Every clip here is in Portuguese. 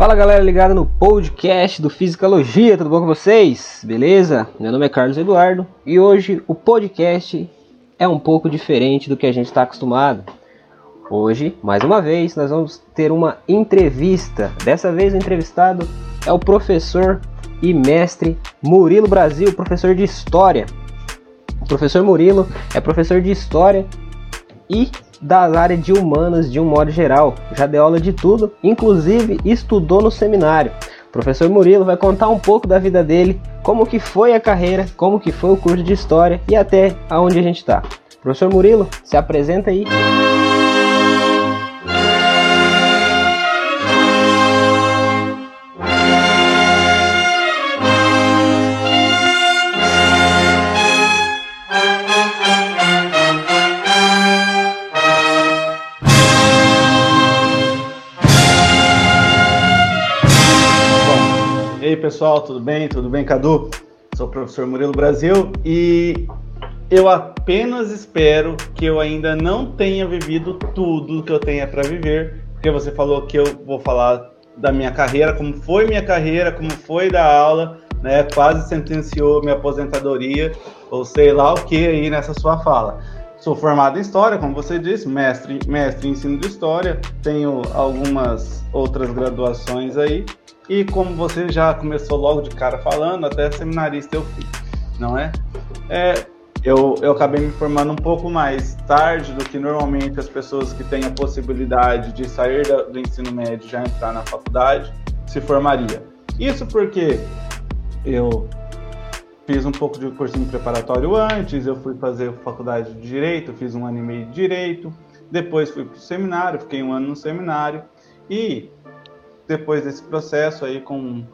Fala galera ligada no podcast do Fisicalogia, tudo bom com vocês? Beleza? Meu nome é Carlos Eduardo e hoje o podcast é um pouco diferente do que a gente está acostumado. Hoje, mais uma vez, nós vamos ter uma entrevista. Dessa vez o entrevistado é o professor e mestre Murilo Brasil, professor de História. O professor Murilo é professor de História e da área de humanas de um modo geral. Já deu aula de tudo, inclusive estudou no seminário. O professor Murilo vai contar um pouco da vida dele, como que foi a carreira, como que foi o curso de história e até aonde a gente está. Professor Murilo, se apresenta aí. Pessoal, tudo bem? Tudo bem, Cadu? Sou o professor Murilo Brasil e eu apenas espero que eu ainda não tenha vivido tudo que eu tenha para viver, porque você falou que eu vou falar da minha carreira, como foi minha carreira, como foi da aula, né? Quase sentenciou minha aposentadoria, ou sei lá o que aí nessa sua fala. Sou formado em História, como você disse, mestre, mestre em ensino de História, tenho algumas outras graduações aí, e como você já começou logo de cara falando, até seminarista eu fui, não é? é eu, eu acabei me formando um pouco mais tarde do que normalmente as pessoas que têm a possibilidade de sair do ensino médio já entrar na faculdade se formaria. Isso porque eu fiz um pouco de cursinho preparatório antes, eu fui fazer faculdade de Direito, fiz um ano e meio de Direito, depois fui para o seminário, fiquei um ano no seminário, e depois desse processo aí com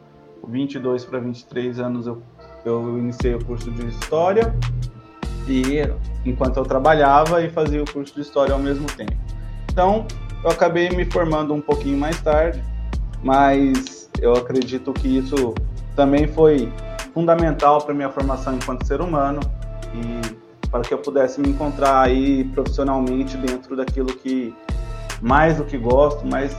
22 para 23 anos eu, eu iniciei o curso de História e enquanto eu trabalhava e fazia o curso de História ao mesmo tempo. Então, eu acabei me formando um pouquinho mais tarde, mas eu acredito que isso também foi fundamental para minha formação enquanto ser humano e para que eu pudesse me encontrar aí profissionalmente dentro daquilo que mais do que gosto, mais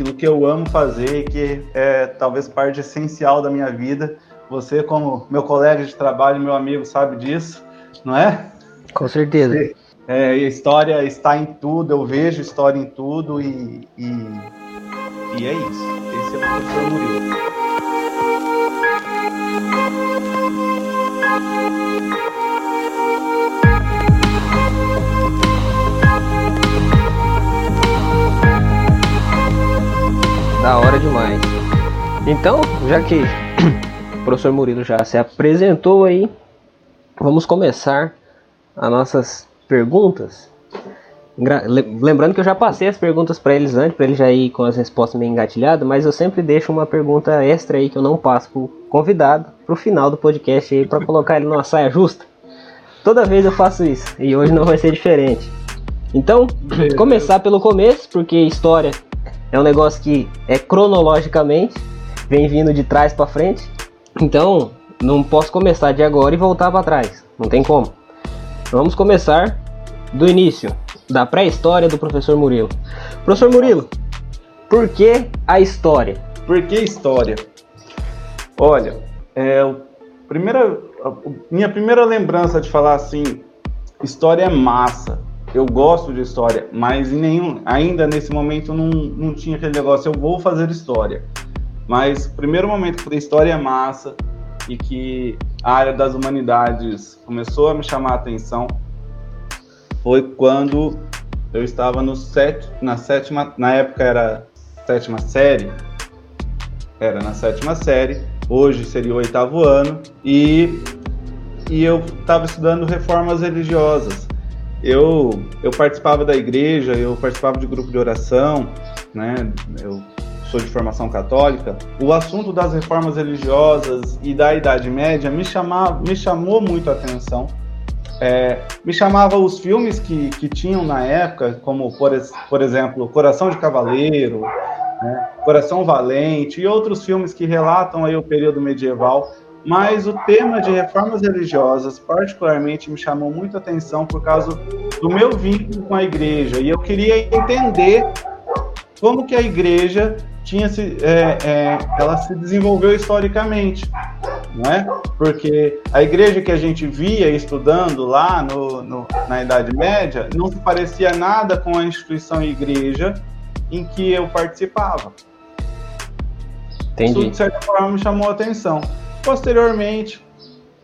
aquilo que eu amo fazer e que é talvez parte essencial da minha vida. Você, como meu colega de trabalho, meu amigo, sabe disso, não é? Com certeza. É, história está em tudo, eu vejo história em tudo e, e, e é isso. Esse é o professor Murilo. Da hora demais. Então, já que o professor Murilo já se apresentou aí, vamos começar as nossas perguntas. Lembrando que eu já passei as perguntas para eles antes, para eles já ir com as respostas meio engatilhadas, mas eu sempre deixo uma pergunta extra aí que eu não passo pro convidado pro final do podcast aí para colocar ele numa saia justa. Toda vez eu faço isso e hoje não vai ser diferente. Então, começar pelo começo, porque história é um negócio que é cronologicamente, vem vindo de trás para frente. Então, não posso começar de agora e voltar para trás. Não tem como. Vamos começar do início, da pré-história do professor Murilo. Professor Murilo, por que a história? Por que história? Olha, é, primeira, minha primeira lembrança de falar assim, história é massa eu gosto de história, mas nenhum, ainda nesse momento não, não tinha aquele negócio, eu vou fazer história. Mas o primeiro momento que eu falei história é massa e que a área das humanidades começou a me chamar a atenção foi quando eu estava no set, na sétima, na época era sétima série, era na sétima série, hoje seria o oitavo ano, e, e eu estava estudando reformas religiosas eu, eu participava da igreja, eu participava de grupo de oração, né? Eu sou de formação católica. O assunto das reformas religiosas e da Idade Média me, chamava, me chamou muito a atenção. É, me chamava os filmes que, que tinham na época, como por, por exemplo Coração de Cavaleiro, né? Coração Valente e outros filmes que relatam aí o período medieval mas o tema de reformas religiosas, particularmente, me chamou muita atenção por causa do meu vínculo com a igreja. E eu queria entender como que a igreja tinha se, é, é, ela se desenvolveu historicamente, não é? Porque a igreja que a gente via estudando lá no, no, na Idade Média não se parecia nada com a instituição igreja em que eu participava. Entendi. Isso, de certa forma, me chamou a atenção. Posteriormente,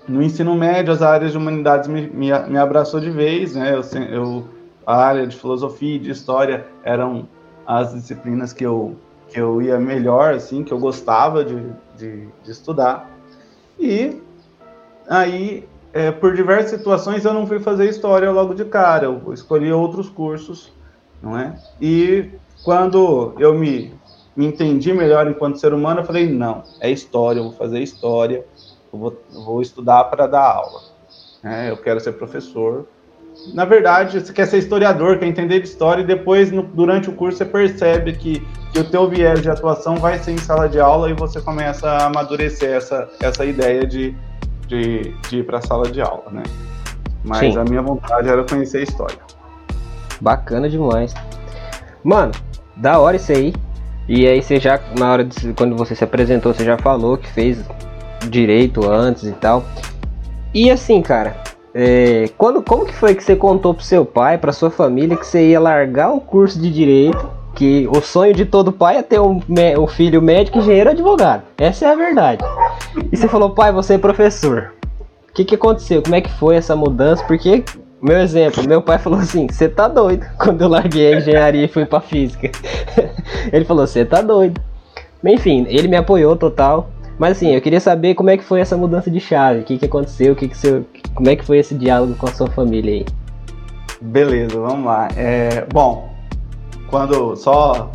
no ensino médio, as áreas de humanidades me, me, me abraçou de vez, né? Eu, eu, a área de filosofia e de história eram as disciplinas que eu, que eu ia melhor, assim, que eu gostava de, de, de estudar. E aí, é, por diversas situações, eu não fui fazer história logo de cara, eu escolhi outros cursos, não é? E quando eu me, me entendi melhor enquanto ser humano, eu falei, não, é história, eu vou fazer história, eu vou, eu vou estudar para dar aula. É, eu quero ser professor, na verdade, você quer ser historiador, quer entender de história, e depois, no, durante o curso, você percebe que, que o teu viés de atuação vai ser em sala de aula e você começa a amadurecer essa, essa ideia de, de, de ir para a sala de aula, né? Mas Sim. a minha vontade era conhecer a história. Bacana demais. Mano, da hora isso aí. E aí você já, na hora de quando você se apresentou, você já falou que fez direito antes e tal. E assim, cara, é, quando, como que foi que você contou pro seu pai, pra sua família, que você ia largar o curso de direito? Que o sonho de todo pai é ter um, um filho médico, engenheiro advogado. Essa é a verdade. E você falou, pai, você é professor. O que, que aconteceu? Como é que foi essa mudança? Porque, meu exemplo, meu pai falou assim: você tá doido? Quando eu larguei a engenharia e fui pra física. ele falou: você tá doido. Enfim, ele me apoiou total. Mas assim, eu queria saber como é que foi essa mudança de chave, o que, que aconteceu, o que, que seu, como é que foi esse diálogo com a sua família aí. Beleza, vamos lá. É, bom, quando só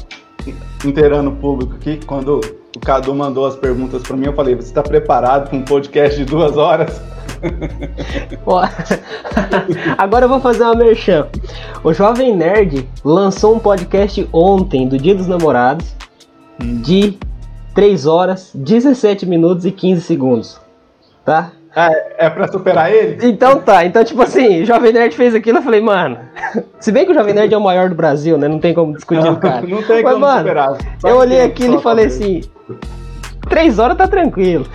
inteirando o público aqui, quando o Cadu mandou as perguntas para mim, eu falei: você está preparado para um podcast de duas horas? Agora eu vou fazer uma merchan. O Jovem Nerd lançou um podcast ontem, do Dia dos Namorados, de 3 horas, 17 minutos e 15 segundos. Tá? É, é pra superar ele? Então tá, então tipo assim, o Jovem Nerd fez aquilo, eu falei, mano. Se bem que o Jovem Nerd é o maior do Brasil, né? Não tem como discutir não, o cara. Não tem Mas, como mano, superar. eu olhei aquilo e falei assim: 3 horas tá tranquilo.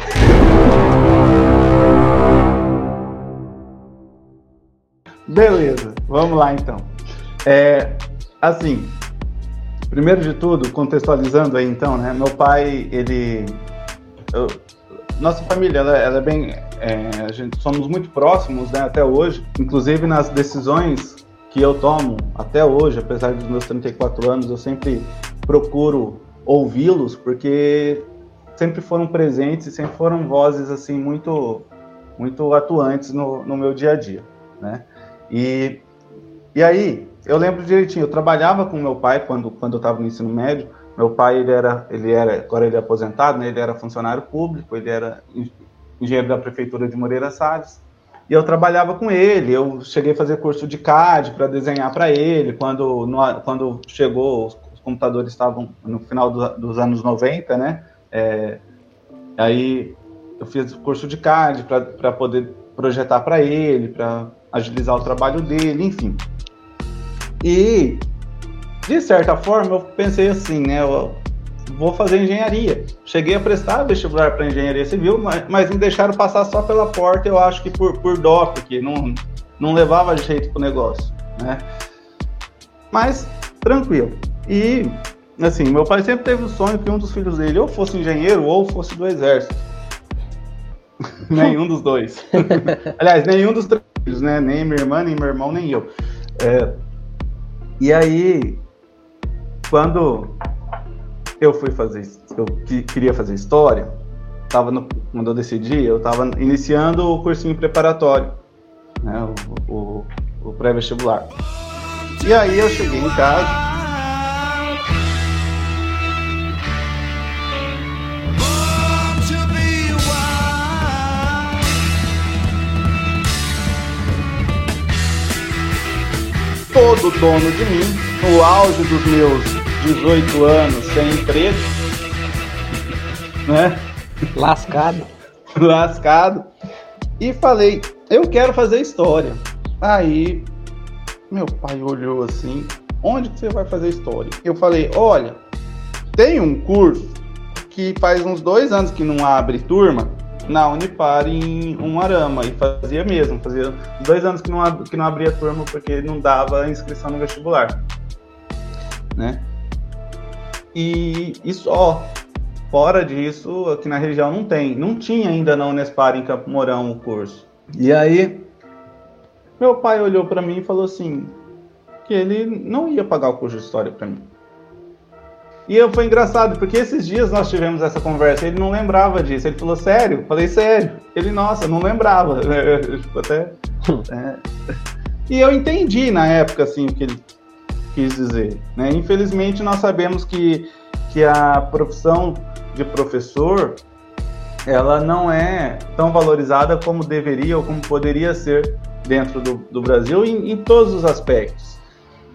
Beleza, vamos lá então. É, assim, Primeiro de tudo, contextualizando aí então, né? Meu pai, ele. Eu, nossa família, ela, ela é bem. É, a gente somos muito próximos, né? Até hoje. Inclusive nas decisões que eu tomo até hoje, apesar dos meus 34 anos, eu sempre procuro ouvi-los, porque sempre foram presentes sempre foram vozes assim muito muito atuantes no, no meu dia a dia, né? E, e aí, eu lembro direitinho, eu trabalhava com meu pai quando, quando eu estava no ensino médio. Meu pai, ele era, ele era, agora ele é aposentado, né? Ele era funcionário público, ele era engenheiro da prefeitura de Moreira Salles. E eu trabalhava com ele, eu cheguei a fazer curso de CAD para desenhar para ele, quando, no, quando chegou, os, computadores estavam no final do, dos anos 90, né? É, aí eu fiz curso de CAD para poder projetar para ele, para agilizar o trabalho dele, enfim. E, de certa forma, eu pensei assim, né? Eu vou fazer engenharia. Cheguei a prestar vestibular para engenharia civil, mas, mas, me deixaram passar só pela porta, eu acho que por, por dó, porque não, não levava jeito pro negócio, né? Mas, tranquilo. E, assim, meu pai sempre teve o sonho que um dos filhos dele ou fosse engenheiro ou fosse do exército. nenhum dos dois. Aliás, nenhum dos três filhos, né? Nem minha irmã, nem meu irmão, nem eu. É, e aí, quando eu fui fazer, eu queria fazer história, tava no, quando eu decidi, eu estava iniciando o cursinho preparatório, né, o, o, o pré-vestibular. E aí eu cheguei em casa, todo dono de mim, no auge dos meus 18 anos sem emprego, né? Lascado. Lascado. E falei, eu quero fazer história. Aí meu pai olhou assim, onde que você vai fazer história? Eu falei, olha, tem um curso que faz uns dois anos que não abre turma na Unipar em Umarama e fazia mesmo, fazia dois anos que não, que não abria turma porque não dava inscrição no vestibular, né? E, e só, fora disso, aqui na região não tem, não tinha ainda na Unespar em Campo Mourão o curso. E aí, meu pai olhou para mim e falou assim, que ele não ia pagar o curso de História para mim. E eu, foi engraçado, porque esses dias nós tivemos essa conversa, ele não lembrava disso. Ele falou, sério? Eu falei, sério. Ele, nossa, não lembrava. tipo, até. é. E eu entendi na época, assim, o que ele quis dizer. Né? Infelizmente, nós sabemos que, que a profissão de professor ela não é tão valorizada como deveria ou como poderia ser dentro do, do Brasil em, em todos os aspectos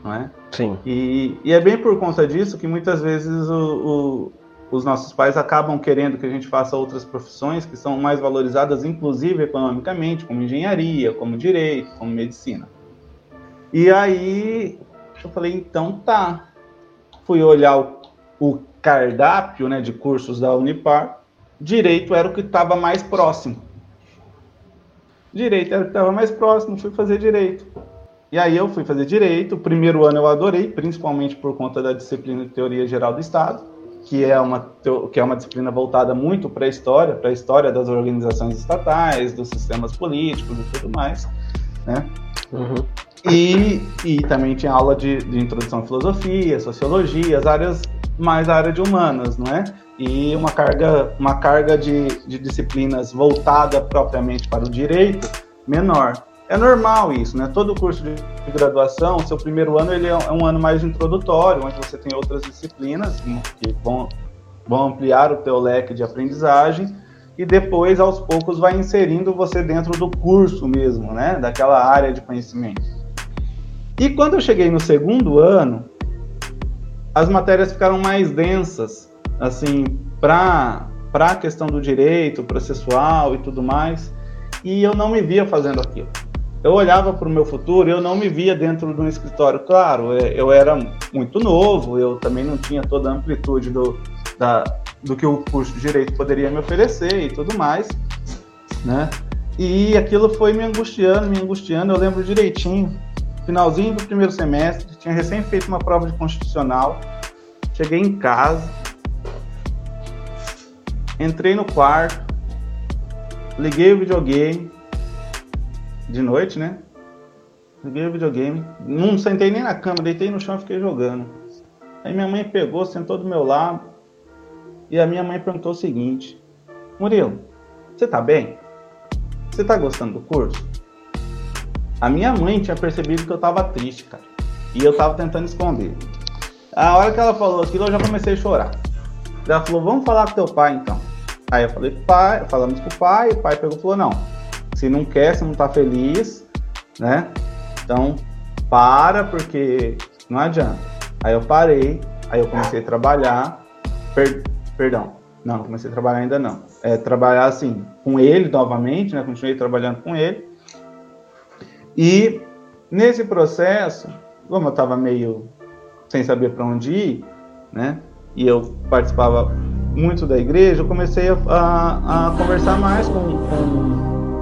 não é? Sim. E, e é bem por conta disso que muitas vezes o, o, os nossos pais acabam querendo que a gente faça outras profissões que são mais valorizadas, inclusive economicamente, como engenharia, como direito, como medicina. E aí eu falei, então tá. Fui olhar o, o cardápio né, de cursos da Unipar, direito era o que estava mais próximo. Direito era o que estava mais próximo, fui fazer direito. E aí eu fui fazer direito. O primeiro ano eu adorei, principalmente por conta da disciplina de teoria geral do Estado, que é uma que é uma disciplina voltada muito para a história, para a história das organizações estatais, dos sistemas políticos e tudo mais, né? Uhum. E, e também tinha aula de, de introdução à filosofia, sociologia, as áreas mais a área de humanas, não é? E uma carga, uma carga de, de disciplinas voltada propriamente para o direito menor. É normal isso, né? Todo curso de graduação, seu primeiro ano ele é um ano mais introdutório, onde você tem outras disciplinas que vão, vão ampliar o teu leque de aprendizagem e depois, aos poucos, vai inserindo você dentro do curso mesmo, né? Daquela área de conhecimento. E quando eu cheguei no segundo ano, as matérias ficaram mais densas, assim, para a questão do direito processual e tudo mais, e eu não me via fazendo aquilo eu olhava para o meu futuro eu não me via dentro de um escritório. Claro, é, eu era muito novo, eu também não tinha toda a amplitude do, da, do que o curso de Direito poderia me oferecer e tudo mais, né? E aquilo foi me angustiando, me angustiando, eu lembro direitinho. Finalzinho do primeiro semestre, tinha recém feito uma prova de constitucional, cheguei em casa, entrei no quarto, liguei o videogame, de noite, né? Liguei o videogame. Não sentei nem na cama, deitei no chão e fiquei jogando. Aí minha mãe pegou, sentou do meu lado. E a minha mãe perguntou o seguinte: Murilo, você tá bem? Você tá gostando do curso? A minha mãe tinha percebido que eu tava triste, cara. E eu tava tentando esconder. A hora que ela falou aquilo, eu já comecei a chorar. Ela falou: Vamos falar com teu pai então. Aí eu falei: Pai, falamos com o pai. O pai pegou e falou: Não, se não quer, se não está feliz, né? Então, para, porque não adianta. Aí eu parei, aí eu comecei a trabalhar, per, perdão, não, comecei a trabalhar ainda não. É, trabalhar assim, com ele novamente, né? Continuei trabalhando com ele. E nesse processo, como eu estava meio sem saber para onde ir, né? E eu participava muito da igreja, eu comecei a, a, a conversar mais com, com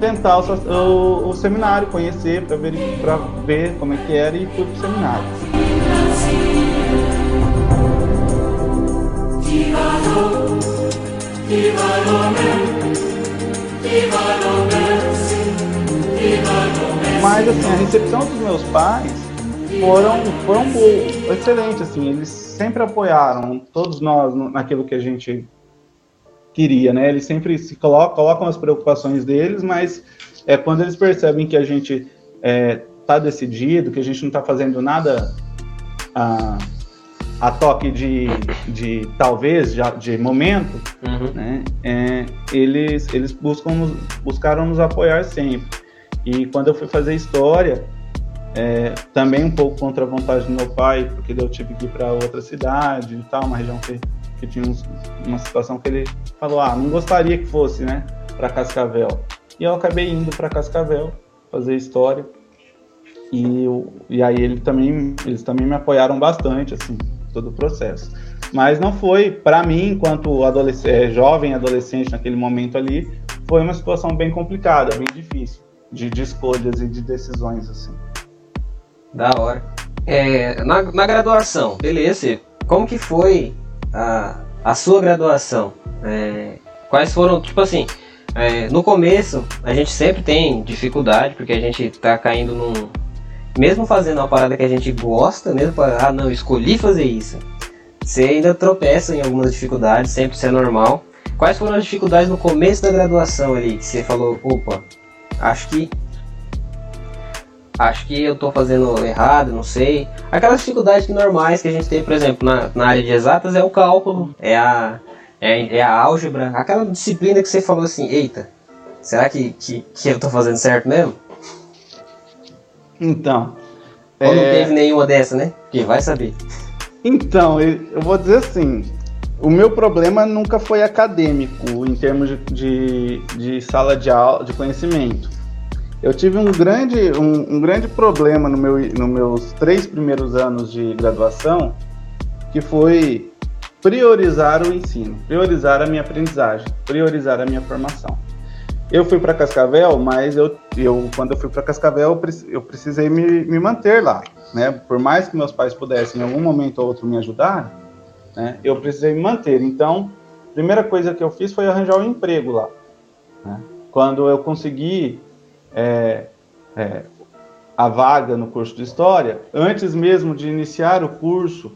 tentar o, o, o seminário, conhecer, para ver, ver como é que era e fui para o seminário. Mas assim, a recepção dos meus pais foram, foram excelente, assim, eles sempre apoiaram todos nós naquilo que a gente queria, né? Eles sempre se colocam, colocam as preocupações deles, mas é quando eles percebem que a gente é, tá decidido, que a gente não está fazendo nada ah, a toque de, de talvez, de, de momento, uhum. né, é, eles, eles buscam nos, buscaram nos apoiar sempre. E quando eu fui fazer história, é, também um pouco contra a vontade do meu pai, porque eu tive que ir para outra cidade e tal, uma região que, que tinha uns, uma situação que ele falou, ah, não gostaria que fosse, né, para Cascavel. E eu acabei indo para Cascavel fazer história. E, e aí ele também, eles também me apoiaram bastante, assim, todo o processo. Mas não foi, para mim, enquanto adolescente, é, jovem adolescente naquele momento ali, foi uma situação bem complicada, bem difícil, de, de escolhas e de decisões, assim. Da hora. É, na, na graduação, beleza, como que foi a, a sua graduação? É, quais foram, tipo assim, é, no começo a gente sempre tem dificuldade, porque a gente tá caindo num, mesmo fazendo uma parada que a gente gosta, mesmo para, ah, não, escolhi fazer isso, você ainda tropeça em algumas dificuldades, sempre isso é normal. Quais foram as dificuldades no começo da graduação ali, que você falou, opa, acho que acho que eu estou fazendo errado, não sei. Aquelas dificuldades normais que a gente tem, por exemplo, na, na área de exatas é o cálculo, é a, é, é, a álgebra, aquela disciplina que você falou assim, eita, será que, que, que eu estou fazendo certo mesmo? Então. Ou é... não teve nenhuma dessa, né? Que vai saber. Então, eu vou dizer assim: o meu problema nunca foi acadêmico em termos de, de, de sala de aula, de conhecimento. Eu tive um grande, um, um grande problema no meu, nos meus três primeiros anos de graduação, que foi priorizar o ensino, priorizar a minha aprendizagem, priorizar a minha formação. Eu fui para Cascavel, mas eu, eu, quando eu fui para Cascavel, eu precisei me, me manter lá. Né? Por mais que meus pais pudessem em algum momento ou outro me ajudar, né? eu precisei me manter. Então, a primeira coisa que eu fiz foi arranjar um emprego lá. Né? Quando eu consegui é, é, a vaga no curso de História, antes mesmo de iniciar o curso,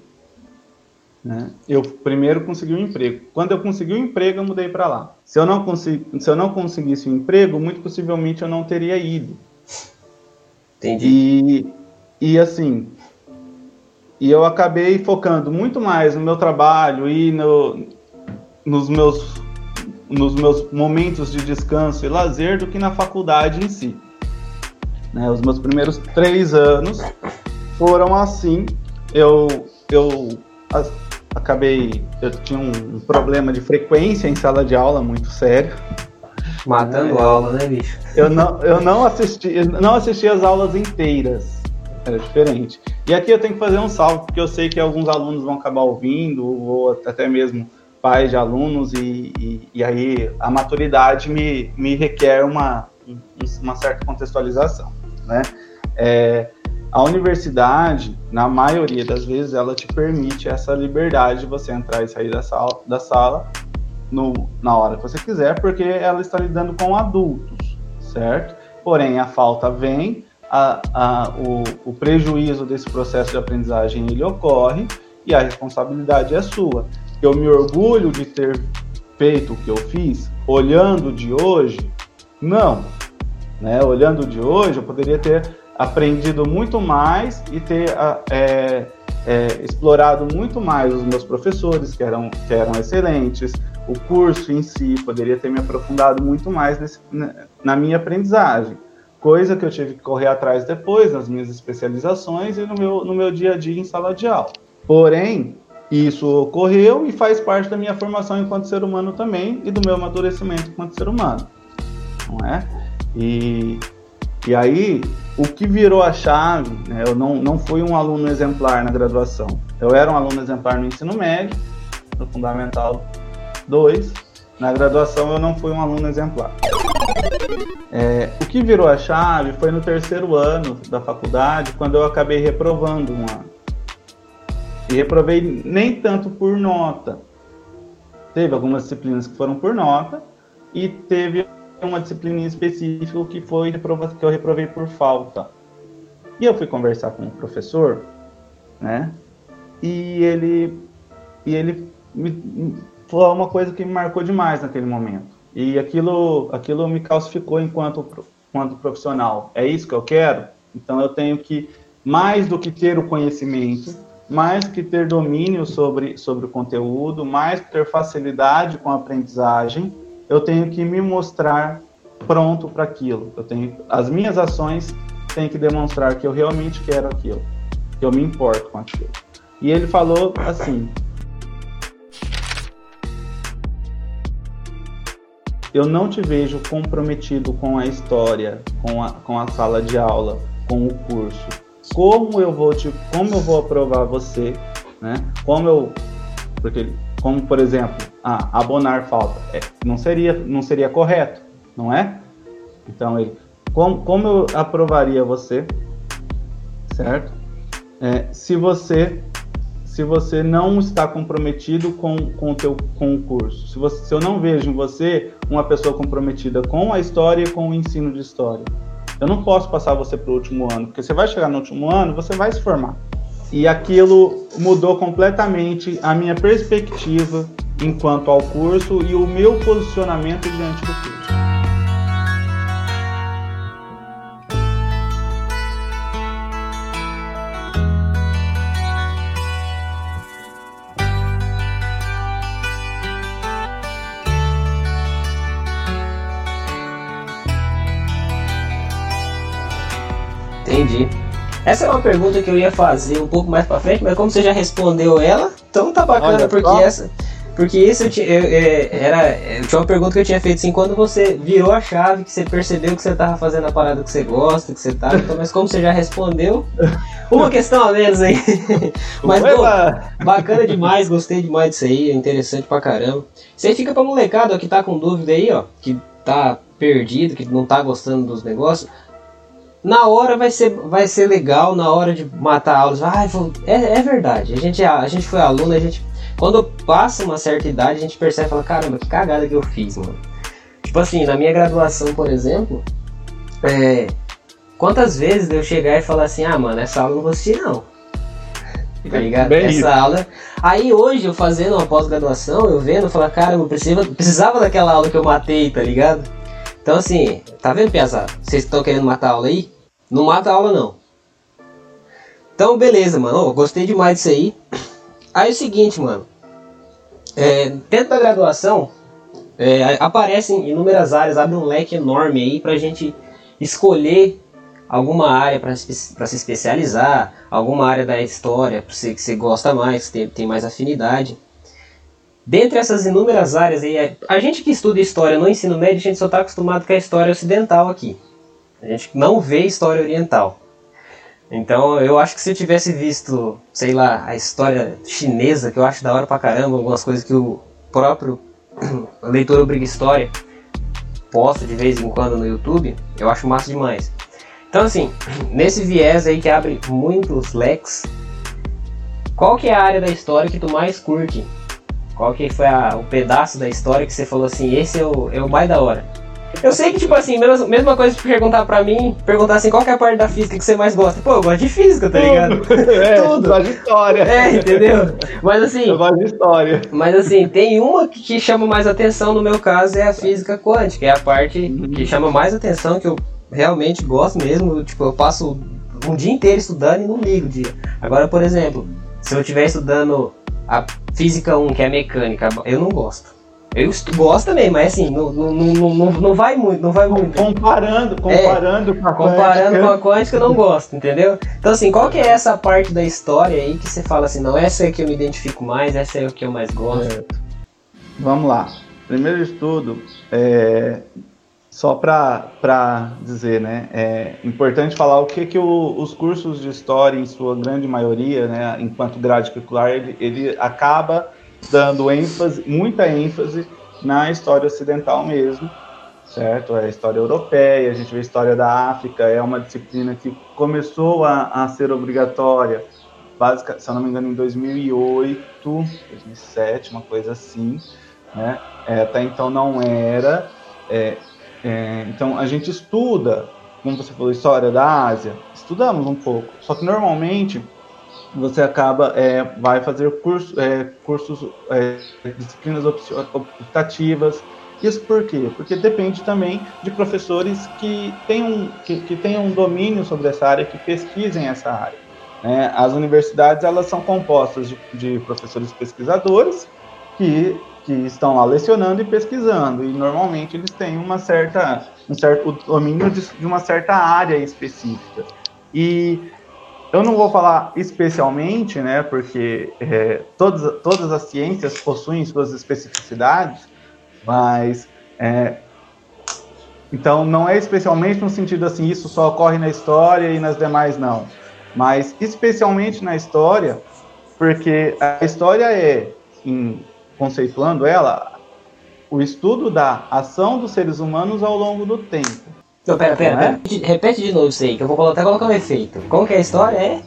né? Eu primeiro consegui um emprego. Quando eu consegui o um emprego, eu mudei para lá. Se eu, não consegui, se eu não conseguisse um emprego, muito possivelmente eu não teria ido. Entendi. E, e assim, e eu acabei focando muito mais no meu trabalho e no, nos, meus, nos meus momentos de descanso e lazer do que na faculdade em si. Né? Os meus primeiros três anos foram assim. Eu, eu acabei. Eu tinha um, problema de frequência em sala de aula muito sério. Matando é, aula, né, bicho? Eu não, eu não assisti, eu não assisti as aulas inteiras. Era diferente. E aqui eu tenho que fazer um salve, porque eu sei que alguns alunos vão acabar ouvindo, ou até mesmo pais de alunos, e, e, e aí a maturidade me, me requer uma, uma certa contextualização. Né? É, a universidade, na maioria das vezes, ela te permite essa liberdade de você entrar e sair da sala, da sala no, na hora que você quiser, porque ela está lidando com adultos, certo? Porém, a falta vem, a, a, o, o prejuízo desse processo de aprendizagem ele ocorre e a responsabilidade é sua. Eu me orgulho de ter feito o que eu fiz, olhando de hoje, não. Né? Olhando de hoje, eu poderia ter aprendido muito mais e ter é, é, explorado muito mais os meus professores, que eram, que eram excelentes, o curso em si, poderia ter me aprofundado muito mais nesse, na minha aprendizagem, coisa que eu tive que correr atrás depois, nas minhas especializações e no meu, no meu dia a dia em sala de aula. Porém, isso ocorreu e faz parte da minha formação enquanto ser humano também e do meu amadurecimento enquanto ser humano, não é? E e aí, o que virou a chave, né, eu não, não fui um aluno exemplar na graduação. Eu era um aluno exemplar no ensino médio, no Fundamental 2. Na graduação, eu não fui um aluno exemplar. É, o que virou a chave foi no terceiro ano da faculdade, quando eu acabei reprovando um ano. E reprovei nem tanto por nota. Teve algumas disciplinas que foram por nota, e teve uma disciplina em específico que foi que eu reprovei por falta. E eu fui conversar com o professor, né? E ele e ele me falou uma coisa que me marcou demais naquele momento. E aquilo aquilo me calcificou enquanto enquanto profissional. É isso que eu quero? Então eu tenho que mais do que ter o conhecimento, mais que ter domínio sobre, sobre o conteúdo, mais que ter facilidade com a aprendizagem, eu tenho que me mostrar pronto para aquilo. Eu tenho as minhas ações têm que demonstrar que eu realmente quero aquilo, que eu me importo com aquilo. E ele falou assim: Eu não te vejo comprometido com a história, com a, com a sala de aula, com o curso. Como eu vou te, como eu vou aprovar você, né? Como eu, porque como por exemplo, ah, abonar falta, é, não seria, não seria correto, não é? Então ele, como, como eu aprovaria você, certo? É, se você se você não está comprometido com, com o teu com o curso. Se, você, se eu não vejo em você uma pessoa comprometida com a história e com o ensino de história. Eu não posso passar você para o último ano, porque você vai chegar no último ano, você vai se formar. E aquilo mudou completamente a minha perspectiva enquanto ao curso e o meu posicionamento diante do curso. Entendi. Essa é uma pergunta que eu ia fazer um pouco mais pra frente, mas como você já respondeu ela, então tá bacana, Olha, porque essa. Porque isso eu, tinha, eu, eu, é, era, eu tinha uma pergunta que eu tinha feito assim, quando você virou a chave, que você percebeu que você tava fazendo a parada que você gosta, que você tá, então, mas como você já respondeu, uma questão a menos aí. mas pô, bacana demais, gostei demais disso aí, é interessante pra caramba. Você fica pra molecada ó, que tá com dúvida aí, ó, que tá perdido, que não tá gostando dos negócios, na hora vai ser, vai ser legal, na hora de matar aulas. Ai, é, é verdade. A gente, a gente foi aluno, a gente. Quando passa uma certa idade, a gente percebe e fala, caramba, que cagada que eu fiz, mano. Tipo assim, na minha graduação, por exemplo, é, quantas vezes eu chegar e falar assim, ah, mano, essa aula eu não vou assistir não. Tá ligado? Bem essa isso. aula. Aí hoje, eu fazendo uma pós-graduação, eu vendo, eu falo, cara, eu precisava, precisava daquela aula que eu matei, tá ligado? Então assim, tá vendo, Piazada? Vocês estão querendo matar a aula aí? Não mata a aula não. Então, beleza, mano. Oh, gostei demais disso aí. Aí é o seguinte, mano. É, dentro da graduação, é, aparecem inúmeras áreas, abre um leque enorme aí pra gente escolher alguma área para se, especializar, alguma área da história que você, que você gosta mais, tem, tem mais afinidade. Dentre essas inúmeras áreas aí, é, a gente que estuda história no ensino médio, a gente só está acostumado com a história ocidental aqui. A gente não vê história oriental. Então eu acho que se eu tivesse visto, sei lá, a história chinesa, que eu acho da hora pra caramba, algumas coisas que o próprio leitor obriga história posta de vez em quando no YouTube, eu acho massa demais. Então assim, nesse viés aí que abre muitos leques, qual que é a área da história que tu mais curte? Qual que foi a, o pedaço da história que você falou assim, esse é o, é o mais da hora? Eu sei que, tipo assim, mesma, mesma coisa de perguntar pra mim, perguntar assim, qual é a parte da física que você mais gosta? Pô, eu gosto de física, tá ligado? É, Tudo. gosto de história. É, entendeu? Mas assim. Eu gosto de história. Mas assim, tem uma que chama mais atenção no meu caso, é a física quântica, é a parte uhum. que chama mais atenção, que eu realmente gosto mesmo. Tipo, eu passo um dia inteiro estudando e não ligo o dia. Agora, por exemplo, se eu estiver estudando a física 1, que é a mecânica, eu não gosto. Eu gosto também, mas assim, não, não, não, não, não vai muito, não vai muito. Comparando, comparando é, com a Comparando com a quântica, eu não gosto, entendeu? Então assim, qual que é essa parte da história aí que você fala assim, não, essa é que eu me identifico mais, essa é o que eu mais gosto? É. Vamos lá. Primeiro estudo, é, só para dizer, né, é importante falar o que, que o, os cursos de história, em sua grande maioria, né, enquanto grade curricular, ele, ele acaba dando ênfase, muita ênfase na história ocidental mesmo, certo? É a história europeia, a gente vê a história da África, é uma disciplina que começou a, a ser obrigatória, básica, se eu não me engano, em 2008, 2007, uma coisa assim, né? É, até então não era. É, é, então a gente estuda, como você falou, história da Ásia, estudamos um pouco, só que normalmente você acaba é, vai fazer curso, é, cursos, é, disciplinas optativas. Isso por quê? Porque depende também de professores que tenham, que, que tenham um domínio sobre essa área, que pesquisem essa área. Né? As universidades elas são compostas de, de professores pesquisadores que, que estão lá lecionando e pesquisando, e normalmente eles têm uma certa, um certo domínio de, de uma certa área específica. E eu não vou falar especialmente, né, porque é, todas, todas as ciências possuem suas especificidades, mas é, então não é especialmente no sentido assim, isso só ocorre na história e nas demais não mas especialmente na história, porque a história é, em, conceituando ela, o estudo da ação dos seres humanos ao longo do tempo. Não, pera, pera, repete, repete de novo isso aí, que eu vou até colocar um efeito. Como que é a história? É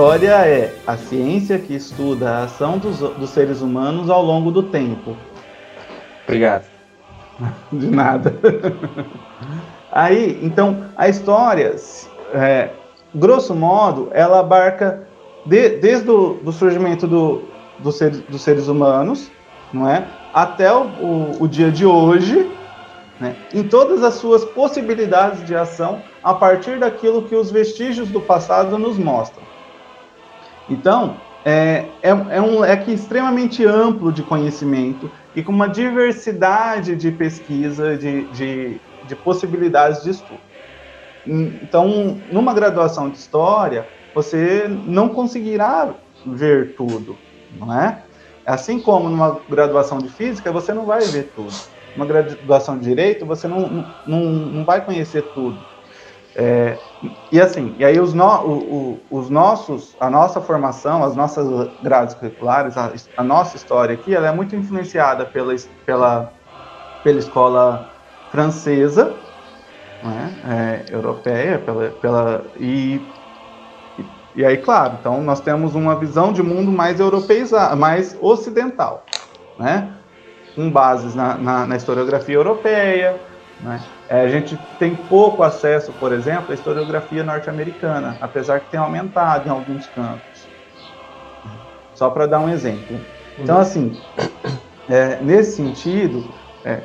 História é a ciência que estuda a ação dos, dos seres humanos ao longo do tempo. Obrigado. De nada. Aí, então, a história, é, grosso modo, ela abarca de, desde o do surgimento do, do ser, dos seres humanos, não é? Até o, o, o dia de hoje, né? em todas as suas possibilidades de ação, a partir daquilo que os vestígios do passado nos mostram. Então, é, é, é um leque extremamente amplo de conhecimento e com uma diversidade de pesquisa, de, de, de possibilidades de estudo. Então, numa graduação de História, você não conseguirá ver tudo, não é? Assim como numa graduação de Física, você não vai ver tudo. Numa graduação de Direito, você não, não, não vai conhecer tudo. É, e assim, e aí os, no, o, o, os nossos, a nossa formação, as nossas grades curriculares, a, a, nossa história aqui, ela é muito influenciada pela, pela, pela escola francesa, né, é, europeia, pela, pela e, e, e aí, claro, então nós temos uma visão de mundo mais europeizada, mais ocidental, né, com bases na, na, na historiografia europeia, né? É, a gente tem pouco acesso, por exemplo, à historiografia norte-americana, apesar que tem aumentado em alguns campos. Só para dar um exemplo. Então, uhum. assim, é, nesse sentido, é,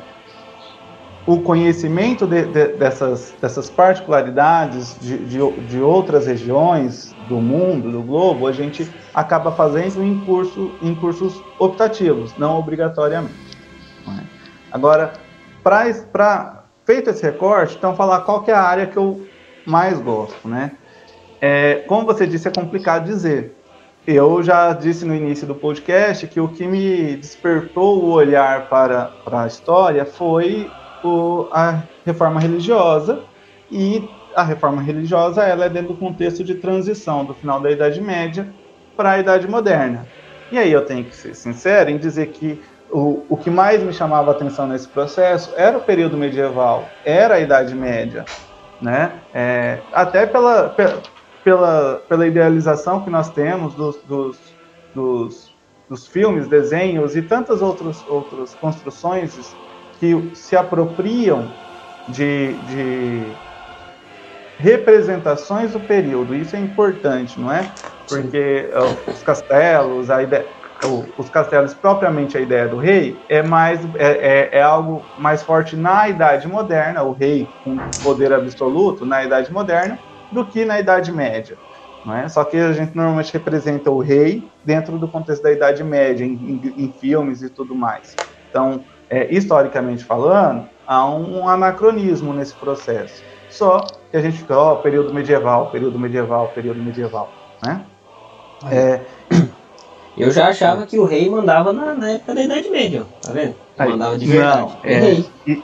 o conhecimento de, de, dessas, dessas particularidades de, de, de, outras regiões do mundo, do globo, a gente acaba fazendo em, curso, em cursos optativos, não obrigatoriamente. É? Agora, para Feito esse recorte, então falar qual que é a área que eu mais gosto, né? É, como você disse, é complicado dizer. Eu já disse no início do podcast que o que me despertou o olhar para, para a história foi o, a reforma religiosa e a reforma religiosa ela é dentro do contexto de transição do final da Idade Média para a Idade Moderna. E aí eu tenho que ser sincero em dizer que o, o que mais me chamava a atenção nesse processo era o período medieval, era a Idade Média, né? É, até pela, pela, pela idealização que nós temos dos, dos, dos, dos filmes, desenhos e tantas outras, outras construções que se apropriam de, de representações do período. Isso é importante, não é? Porque os castelos, a ideia, os castelos, propriamente a ideia do rei, é, mais, é, é, é, algo mais forte na Idade Moderna, o rei com poder absoluto na Idade Moderna, do que na Idade Média. Não é? Só que a gente normalmente representa o rei dentro do contexto da Idade Média, em, em, em filmes e tudo mais. Então, é, historicamente falando, há um anacronismo nesse processo. Só que a gente fica, ó, período medieval, período medieval, período medieval. Né? É, eu já achava que o rei mandava na, na época da Idade Média, tá vendo? Aí, mandava de verdade. Não, é, rei. E...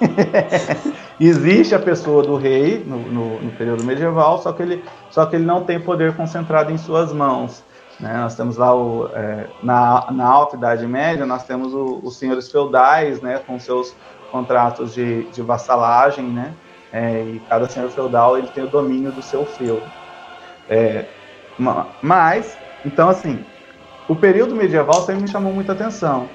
Existe a pessoa do rei no, no, no, período medieval, só que, ele, só que ele não tem poder concentrado em suas mãos. Né? Nós temos lá o, é, na, na Alta Idade Média, nós temos o, os senhores feudais, né, com seus contratos de, de vassalagem, né, é, e cada senhor feudal ele tem o domínio do seu feudo. É, mas, então assim, o período medieval sempre me chamou muita atenção.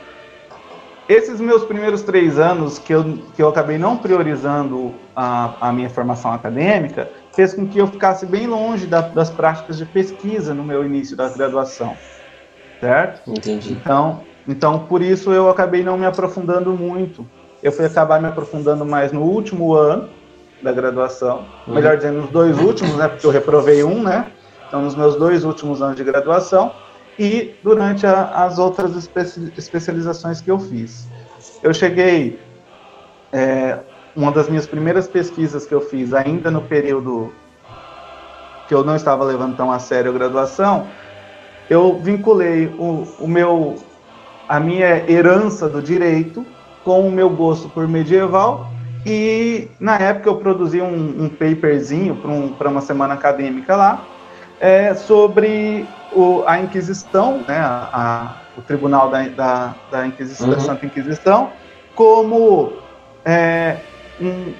Esses meus primeiros três anos que eu, que eu acabei não priorizando a, a minha formação acadêmica, fez com que eu ficasse bem longe da, das práticas de pesquisa no meu início da graduação, certo? Entendi. Então, então por isso eu acabei não me aprofundando muito. Eu fui acabar me aprofundando mais no último ano da graduação, uhum. melhor dizendo, nos dois últimos, né? Porque eu reprovei um, né? Então, nos meus dois últimos anos de graduação e durante a, as outras especi especializações que eu fiz. Eu cheguei é, uma das minhas primeiras pesquisas que eu fiz, ainda no período que eu não estava levando tão a sério a graduação, eu vinculei o, o meu, a minha herança do direito com o meu gosto por medieval e na época eu produzi um, um paperzinho para um, uma semana acadêmica lá é, sobre o, a Inquisição, né, a, a, o Tribunal da, da, da Inquisição, uhum. da Santa Inquisição, como é, um,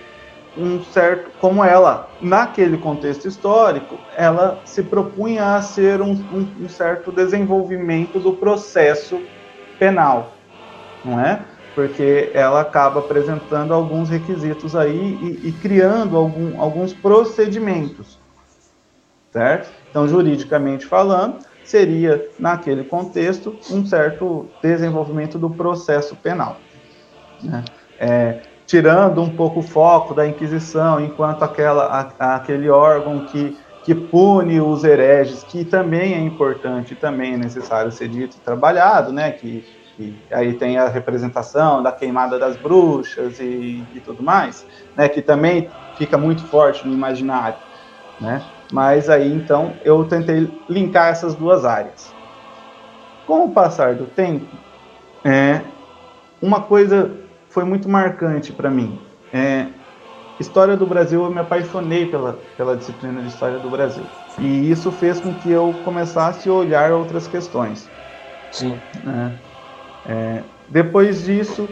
um certo, como ela, naquele contexto histórico, ela se propunha a ser um, um, um certo desenvolvimento do processo penal, não é? Porque ela acaba apresentando alguns requisitos aí e, e criando algum, alguns procedimentos, certo? Então, juridicamente falando, seria, naquele contexto, um certo desenvolvimento do processo penal. Né? É, tirando um pouco o foco da Inquisição, enquanto aquela, a, aquele órgão que, que pune os hereges, que também é importante, também é necessário ser dito e trabalhado, né? que, que aí tem a representação da queimada das bruxas e, e tudo mais, né? que também fica muito forte no imaginário. Né? Mas aí então eu tentei linkar essas duas áreas. Com o passar do tempo, é, uma coisa foi muito marcante para mim. É, história do Brasil, eu me apaixonei pela, pela disciplina de História do Brasil. E isso fez com que eu começasse a olhar outras questões. Sim. É, é, depois disso,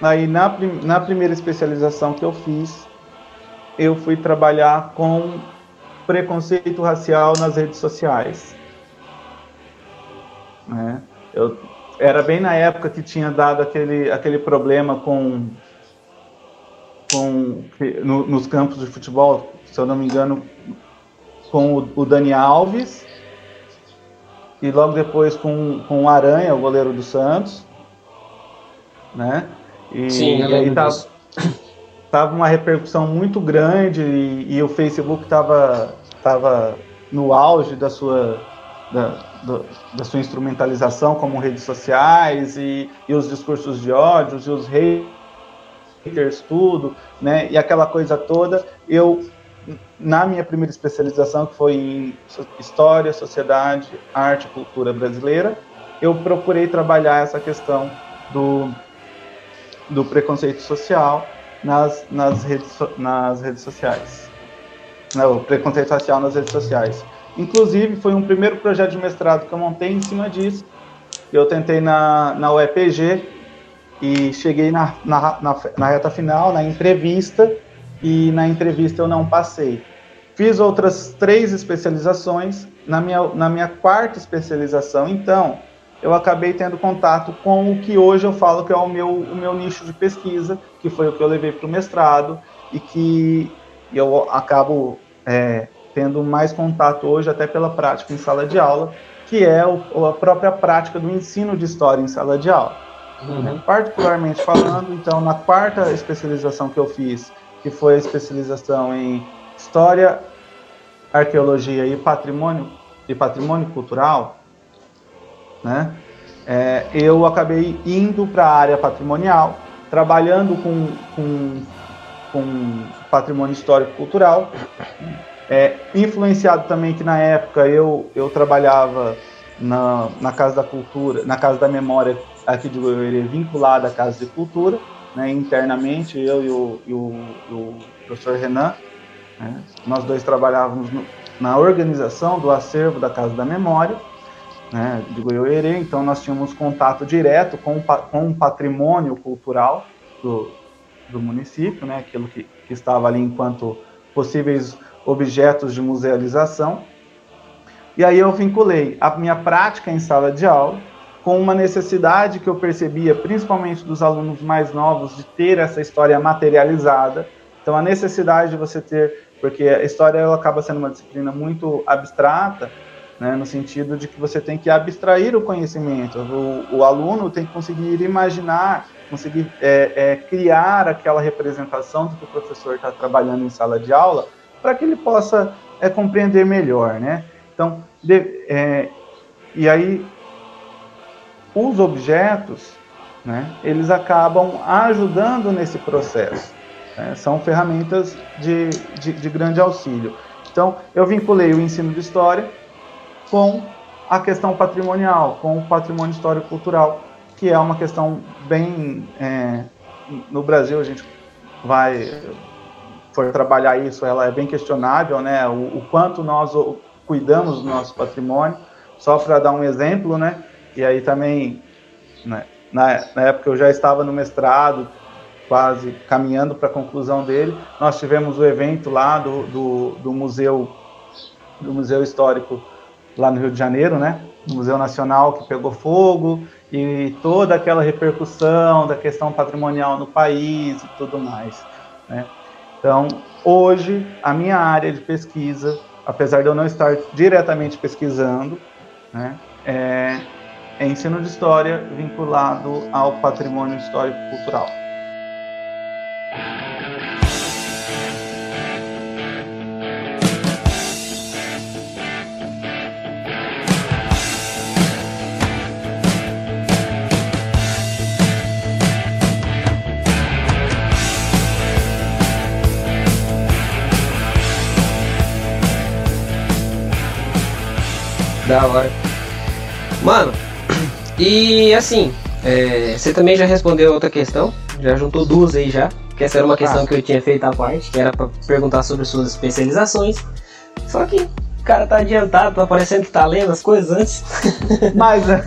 aí na, na primeira especialização que eu fiz, eu fui trabalhar com preconceito racial nas redes sociais. É, eu era bem na época que tinha dado aquele, aquele problema com, com no, nos campos de futebol, se eu não me engano, com o, o Dani Alves e logo depois com, com o Aranha, o goleiro do Santos, né? E, Sim, e aí tava, tava uma repercussão muito grande e, e o Facebook tava, tava no auge da sua da, da sua instrumentalização como redes sociais e, e os discursos de ódio e os haters, tudo, né? E aquela coisa toda, eu na minha primeira especialização, que foi em História, Sociedade, Arte e Cultura Brasileira, eu procurei trabalhar essa questão do, do preconceito social nas, nas, redes, nas redes sociais. Não, o preconceito racial nas redes sociais. Inclusive, foi um primeiro projeto de mestrado que eu montei em cima disso. Eu tentei na, na UEPG e cheguei na, na, na, na reta final, na entrevista, e na entrevista eu não passei. Fiz outras três especializações. Na minha, na minha quarta especialização, então, eu acabei tendo contato com o que hoje eu falo que é o meu, o meu nicho de pesquisa, que foi o que eu levei para o mestrado e que eu acabo é, tendo mais contato hoje, até pela prática em sala de aula, que é o, a própria prática do ensino de história em sala de aula. Uhum. Particularmente falando, então, na quarta especialização que eu fiz, que foi a especialização em História, Arqueologia e Patrimônio, e patrimônio Cultural, né, é, eu acabei indo para a área patrimonial, trabalhando com, com, com patrimônio histórico-cultural, é, influenciado também que na época eu, eu trabalhava na, na Casa da Cultura, na Casa da Memória aqui de Goiânia, vinculada à Casa de Cultura, né, internamente, eu e o, e o, e o professor Renan, né, nós dois trabalhávamos no, na organização do acervo da Casa da Memória, né, de Goiôerê, então nós tínhamos contato direto com, com o patrimônio cultural do, do município, né, aquilo que, que estava ali enquanto possíveis objetos de musealização. E aí eu vinculei a minha prática em sala de aula com uma necessidade que eu percebia, principalmente dos alunos mais novos, de ter essa história materializada. Então, a necessidade de você ter, porque a história ela acaba sendo uma disciplina muito abstrata, né, no sentido de que você tem que abstrair o conhecimento. O, o aluno tem que conseguir imaginar, conseguir é, é, criar aquela representação do que o professor está trabalhando em sala de aula, para que ele possa é, compreender melhor, né? Então, de, é, e aí os objetos, né, eles acabam ajudando nesse processo. Né, são ferramentas de, de, de grande auxílio. Então, eu vinculei o ensino de história com a questão patrimonial, com o patrimônio histórico-cultural, que é uma questão bem. É, no Brasil, a gente vai for trabalhar isso, ela é bem questionável, né? O, o quanto nós cuidamos do nosso patrimônio. Só para dar um exemplo, né? E aí também, né, na, na época eu já estava no mestrado, quase caminhando para a conclusão dele. Nós tivemos o evento lá do, do, do, museu do museu histórico lá no Rio de Janeiro, né? Museu Nacional que pegou fogo e toda aquela repercussão da questão patrimonial no país e tudo mais, né? Então, hoje a minha área de pesquisa, apesar de eu não estar diretamente pesquisando, né, é, é ensino de história vinculado ao patrimônio histórico Da hora. Mano, e assim, é, você também já respondeu outra questão, já juntou duas aí já, que essa era uma questão ah. que eu tinha feito à parte, que era para perguntar sobre suas especializações. Só que o cara tá adiantado, tá parecendo que tá lendo as coisas antes. Mas, né?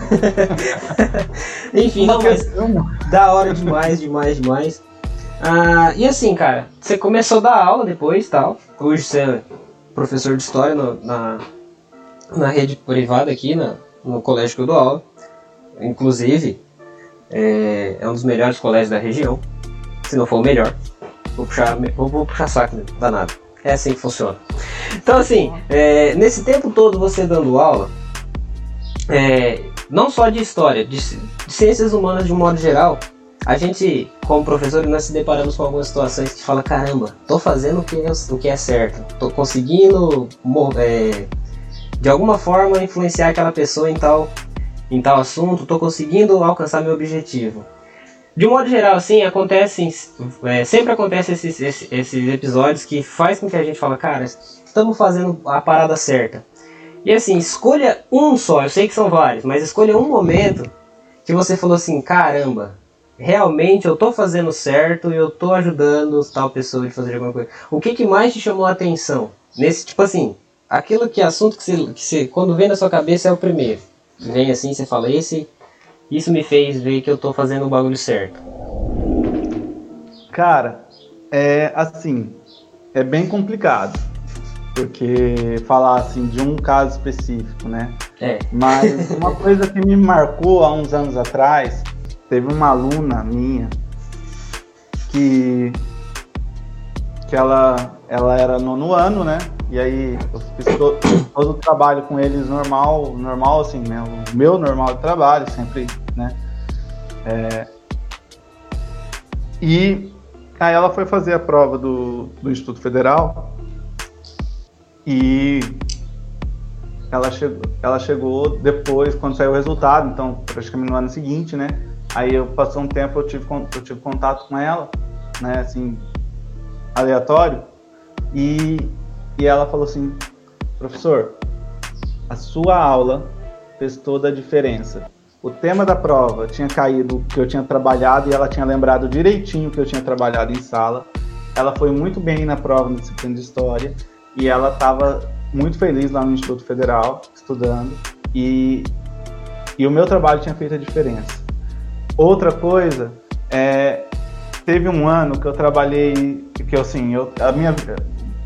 Enfim, não, mas da hora demais, demais, demais. Ah, e assim, cara, você começou a dar aula depois tal. Hoje você é professor de história no, na, na rede privada aqui, na, no colégio que eu dou aula. Inclusive, é, é, um dos melhores colégios da região. Se não for o melhor. Vou puxar, vou, vou puxar saco, né? danado. É assim que funciona. Então, assim, é, nesse tempo todo você dando aula, é, não só de história, de, de, ciências humanas de um modo geral, a gente, como professor, nós se deparamos com algumas situações que fala, caramba, tô fazendo o que é, o que é certo, tô conseguindo é, de alguma forma influenciar aquela pessoa em tal em tal assunto, estou conseguindo alcançar meu objetivo. De um modo geral, assim, acontecem, é, sempre acontecem esses, esses, esses, episódios que faz com que a gente fala, cara, estamos fazendo a parada certa. E assim, escolha um só, eu sei que são vários, mas escolha um momento que você falou assim, caramba, realmente eu estou fazendo certo e eu estou ajudando tal pessoa de fazer alguma coisa. O que, que mais te chamou a atenção? Nesse, tipo assim, aquilo que assunto que você, que você quando vem na sua cabeça é o primeiro vem assim, você fala, esse, isso me fez ver que eu tô fazendo o bagulho certo? Cara, é assim, é bem complicado. Porque falar assim de um caso específico, né? É. Mas uma coisa que me marcou há uns anos atrás, teve uma aluna minha que que ela ela era nono ano, né? E aí eu fiz todo, todo o trabalho com eles normal, normal assim, né? O meu normal de trabalho, sempre, né? É... E aí ela foi fazer a prova do, do Instituto Federal e ela chegou, ela chegou depois, quando saiu o resultado, então praticamente no ano seguinte, né? Aí eu passou um tempo, eu tive, eu tive contato com ela, né? Assim, aleatório. E e ela falou assim: professor, a sua aula fez toda a diferença. O tema da prova tinha caído que eu tinha trabalhado e ela tinha lembrado direitinho que eu tinha trabalhado em sala. Ela foi muito bem na prova na disciplina de história e ela estava muito feliz lá no Instituto Federal estudando e E o meu trabalho tinha feito a diferença. Outra coisa, é, teve um ano que eu trabalhei, que assim, eu, a minha,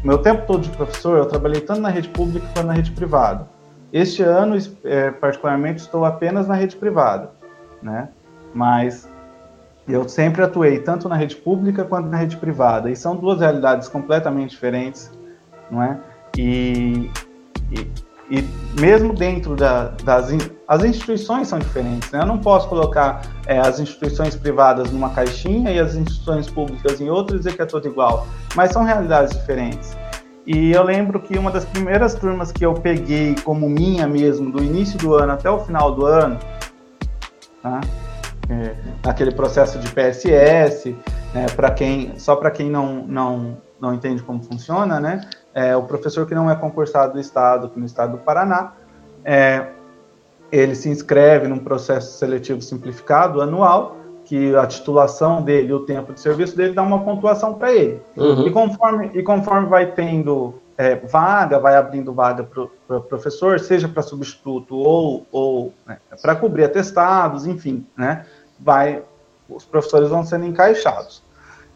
meu tempo todo de professor, eu trabalhei tanto na rede pública quanto na rede privada. Este ano, é, particularmente, estou apenas na rede privada, né? Mas eu sempre atuei tanto na rede pública quanto na rede privada, e são duas realidades completamente diferentes, não é? E, e, e mesmo dentro da, das as instituições são diferentes, né? Eu não posso colocar é, as instituições privadas numa caixinha e as instituições públicas em outra e dizer que é tudo igual, mas são realidades diferentes. E eu lembro que uma das primeiras turmas que eu peguei como minha mesmo, do início do ano até o final do ano, tá? é, naquele processo de PSS, né, para quem só para quem não, não, não entende como funciona, né, é, o professor que não é concursado do estado, no estado do Paraná, é, ele se inscreve num processo seletivo simplificado anual, que a titulação dele, o tempo de serviço dele dá uma pontuação para ele. Uhum. E conforme e conforme vai tendo é, vaga, vai abrindo vaga para o pro professor, seja para substituto ou, ou né, para cobrir atestados, enfim, né? Vai, os professores vão sendo encaixados.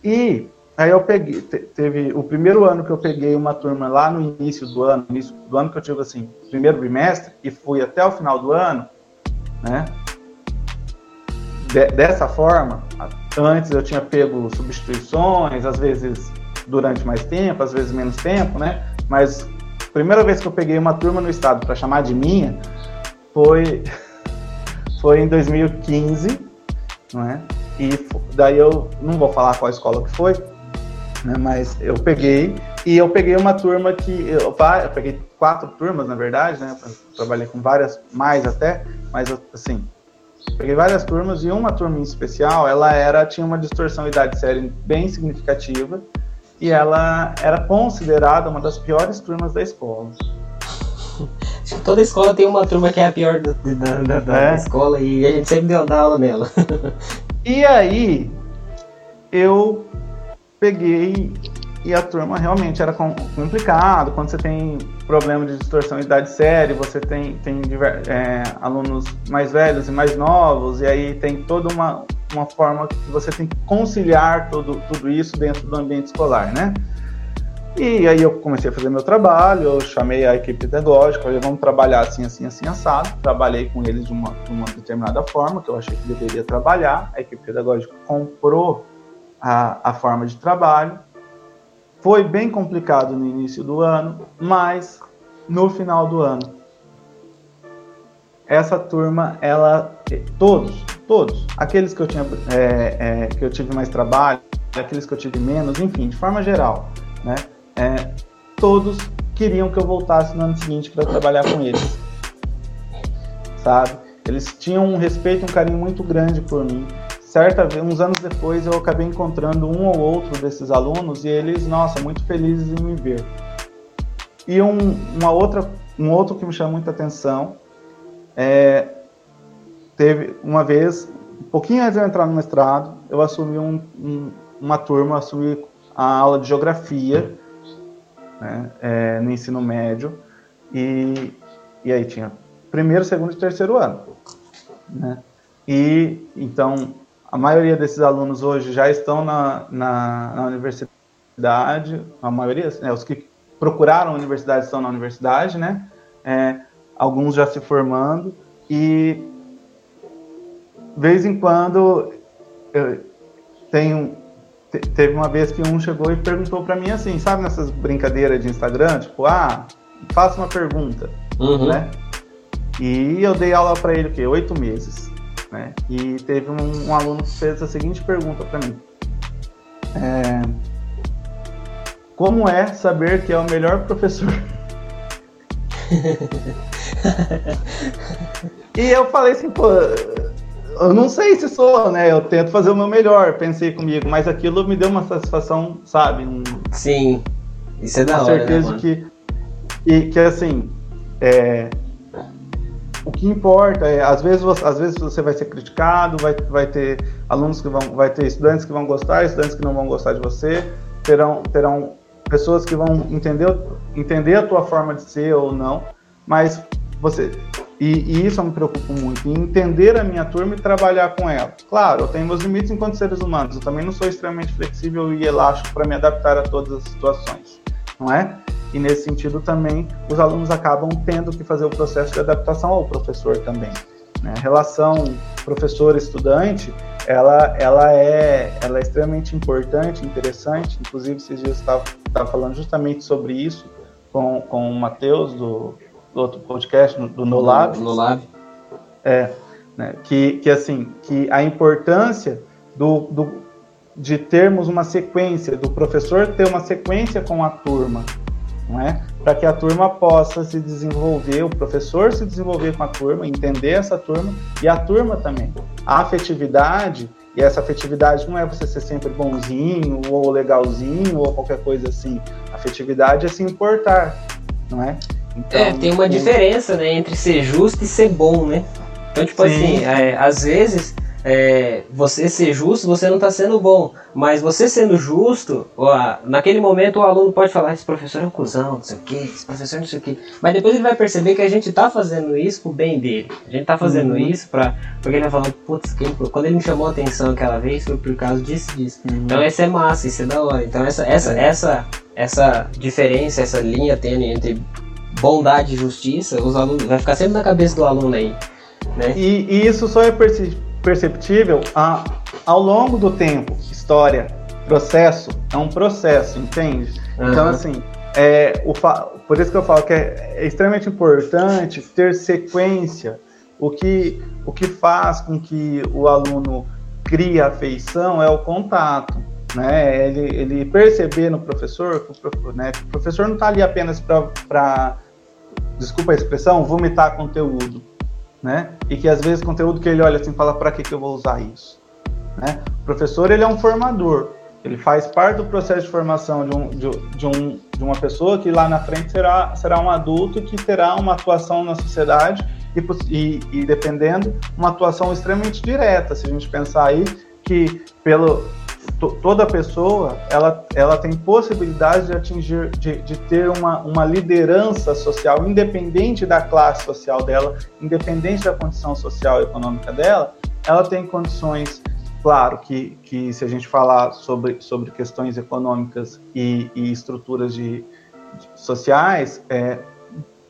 E aí eu peguei, teve o primeiro ano que eu peguei uma turma lá no início do ano, início do ano que eu tive assim, primeiro bimestre, e fui até o final do ano, né? De, dessa forma, antes eu tinha pego substituições, às vezes durante mais tempo, às vezes menos tempo, né? Mas primeira vez que eu peguei uma turma no estado para chamar de minha foi foi em 2015, não é? E daí eu não vou falar qual escola que foi, né? Mas eu peguei e eu peguei uma turma que eu, eu peguei quatro turmas na verdade, né? Eu trabalhei com várias mais até, mas assim peguei várias turmas e uma turma em especial, ela era tinha uma distorção idade série bem significativa e ela era considerada uma das piores turmas da escola. Toda escola tem uma turma que é a pior da, da, da, é. escola e a gente sempre deu aula nela. e aí, eu peguei e a turma realmente era complicado. Quando você tem problema de distorção de idade séria, você tem, tem é, alunos mais velhos e mais novos, e aí tem toda uma, uma forma que você tem que conciliar tudo, tudo isso dentro do ambiente escolar, né? E aí eu comecei a fazer meu trabalho, eu chamei a equipe pedagógica, falei, vamos trabalhar assim, assim, assim, assado. Trabalhei com eles de uma, de uma determinada forma, que eu achei que deveria trabalhar. A equipe pedagógica comprou a, a forma de trabalho. Foi bem complicado no início do ano, mas no final do ano, essa turma, ela, todos, todos, aqueles que eu tinha, é, é, que eu tive mais trabalho, aqueles que eu tive menos, enfim, de forma geral, né? É, todos queriam que eu voltasse no ano seguinte para trabalhar com eles, sabe? Eles tinham um respeito, um carinho muito grande por mim. Certa vez, uns anos depois, eu acabei encontrando um ou outro desses alunos e eles, nossa, muito felizes em me ver. E um, uma outra, um outro que me chama muita atenção é teve uma vez, um pouquinho antes de eu entrar no mestrado, eu assumi um, um, uma turma, assumi a aula de geografia né, é, no ensino médio e, e aí tinha primeiro, segundo e terceiro ano. Né? E então a maioria desses alunos hoje já estão na, na, na universidade, a maioria, né, os que procuraram a universidade estão na universidade, né? É, alguns já se formando e vez em quando eu tenho teve uma vez que um chegou e perguntou para mim assim, sabe nessas brincadeiras de Instagram, tipo, ah, faça uma pergunta, uhum. né? E eu dei aula para ele o quê? Oito meses, né? E teve um, um, aluno que fez a seguinte pergunta para mim: é, Como é saber que é o melhor professor? e eu falei assim, pô, eu não sei se sou, né? Eu tento fazer o meu melhor, pensei comigo, mas aquilo me deu uma satisfação, sabe? Um, Sim, isso é da hora. certeza né, que, que, que assim, é, o que importa é, às vezes, você, às vezes você vai ser criticado, vai, vai ter alunos que vão, vai ter estudantes que vão gostar, estudantes que não vão gostar de você, terão, terão pessoas que vão entender, entender a tua forma de ser ou não, mas você E, e, isso eu me preocupo muito, em entender a minha turma e trabalhar com ela. Claro, eu tenho meus limites enquanto seres humanos, eu também não sou extremamente flexível e elástico para me adaptar a todas as situações, não é? E nesse sentido também, os alunos acabam tendo que fazer o processo de adaptação ao professor também. Né? A relação professor-estudante, ela, ela, é, ela é extremamente importante, interessante, inclusive esses dias estava falando justamente sobre isso com, com o Matheus, do do outro podcast, do No Lab. No Lab. É, né, que, que assim, que a importância do, do, de termos uma sequência, do professor ter uma sequência com a turma, não é? Para que a turma possa se desenvolver, o professor se desenvolver com a turma, entender essa turma e a turma também. A afetividade, e essa afetividade não é você ser sempre bonzinho ou legalzinho ou qualquer coisa assim. A afetividade é se importar, não é? Então, é, tem uma diferença, né, entre ser justo e ser bom, né? Então, tipo sim. assim, é, às vezes é, você ser justo, você não está sendo bom. Mas você sendo justo, ó, naquele momento o aluno pode falar: esse professor é um cuzão, não sei o que, esse professor não sei o que. Mas depois ele vai perceber que a gente está fazendo isso pro bem dele. A gente está fazendo uhum. isso pra. Porque ele vai falando: putz, quando ele me chamou a atenção aquela vez foi por causa disso disso. Uhum. Então, isso é massa, isso é da hora. Então, essa, essa, é. essa, essa diferença, essa linha tênue entre bondade e justiça, os alunos vai ficar sempre na cabeça do aluno aí. Né? E, e isso só é perceptível a, ao longo do tempo. História, processo, é um processo, entende? Uhum. Então, assim, é, o por isso que eu falo que é, é extremamente importante ter sequência. O que, o que faz com que o aluno crie afeição é o contato. Né? Ele, ele perceber no professor que o, né, que o professor não está ali apenas para desculpa a expressão, vomitar conteúdo, né? E que às vezes conteúdo que ele olha assim fala para que que eu vou usar isso, né? O professor ele é um formador, ele faz parte do processo de formação de, um, de, de, um, de uma pessoa que lá na frente será, será um adulto que terá uma atuação na sociedade e, e, e dependendo, uma atuação extremamente direta. Se a gente pensar aí que pelo, toda pessoa ela, ela tem possibilidade de atingir, de, de ter uma, uma liderança social, independente da classe social dela, independente da condição social e econômica dela, ela tem condições, claro, que, que se a gente falar sobre, sobre questões econômicas e, e estruturas de, de sociais, é,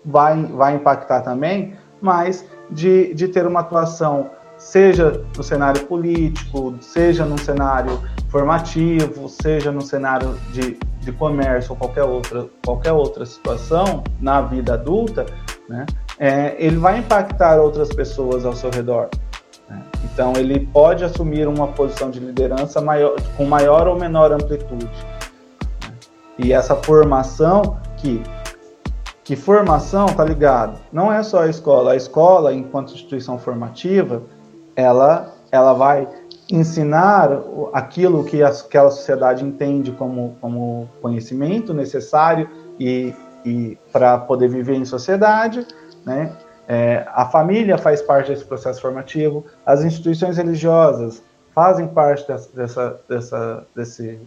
vai, vai impactar também, mas de, de ter uma atuação seja no cenário político, seja no cenário formativo, seja no cenário de, de comércio ou qualquer outra, qualquer outra situação na vida adulta, né, é, ele vai impactar outras pessoas ao seu redor. Né? Então, ele pode assumir uma posição de liderança maior, com maior ou menor amplitude. Né? E essa formação que que formação tá ligado não é só a escola a escola enquanto instituição formativa ela, ela vai ensinar aquilo que aquela sociedade entende como, como conhecimento necessário e, e para poder viver em sociedade, né? É, a família faz parte desse processo formativo, as instituições religiosas fazem parte dessa, dessa, dessa, desse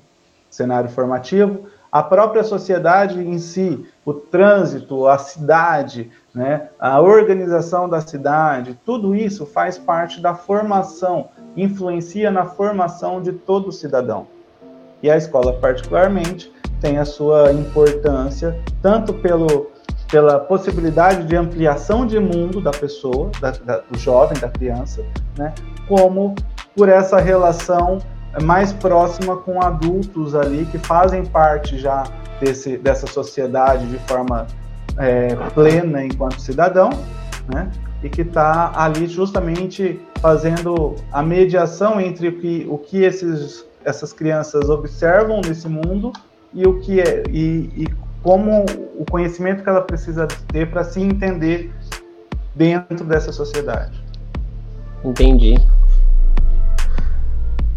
cenário formativo, a própria sociedade em si, o trânsito, a cidade, né, a organização da cidade, tudo isso faz parte da formação, influencia na formação de todo cidadão. E a escola, particularmente, tem a sua importância, tanto pelo, pela possibilidade de ampliação de mundo da pessoa, da, da, do jovem, da criança, né, como por essa relação mais próxima com adultos ali que fazem parte já desse, dessa sociedade de forma é, plena enquanto cidadão, né? E que está ali justamente fazendo a mediação entre o que, o que esses, essas crianças observam nesse mundo e o que é e, e como o conhecimento que ela precisa ter para se entender dentro dessa sociedade. Entendi.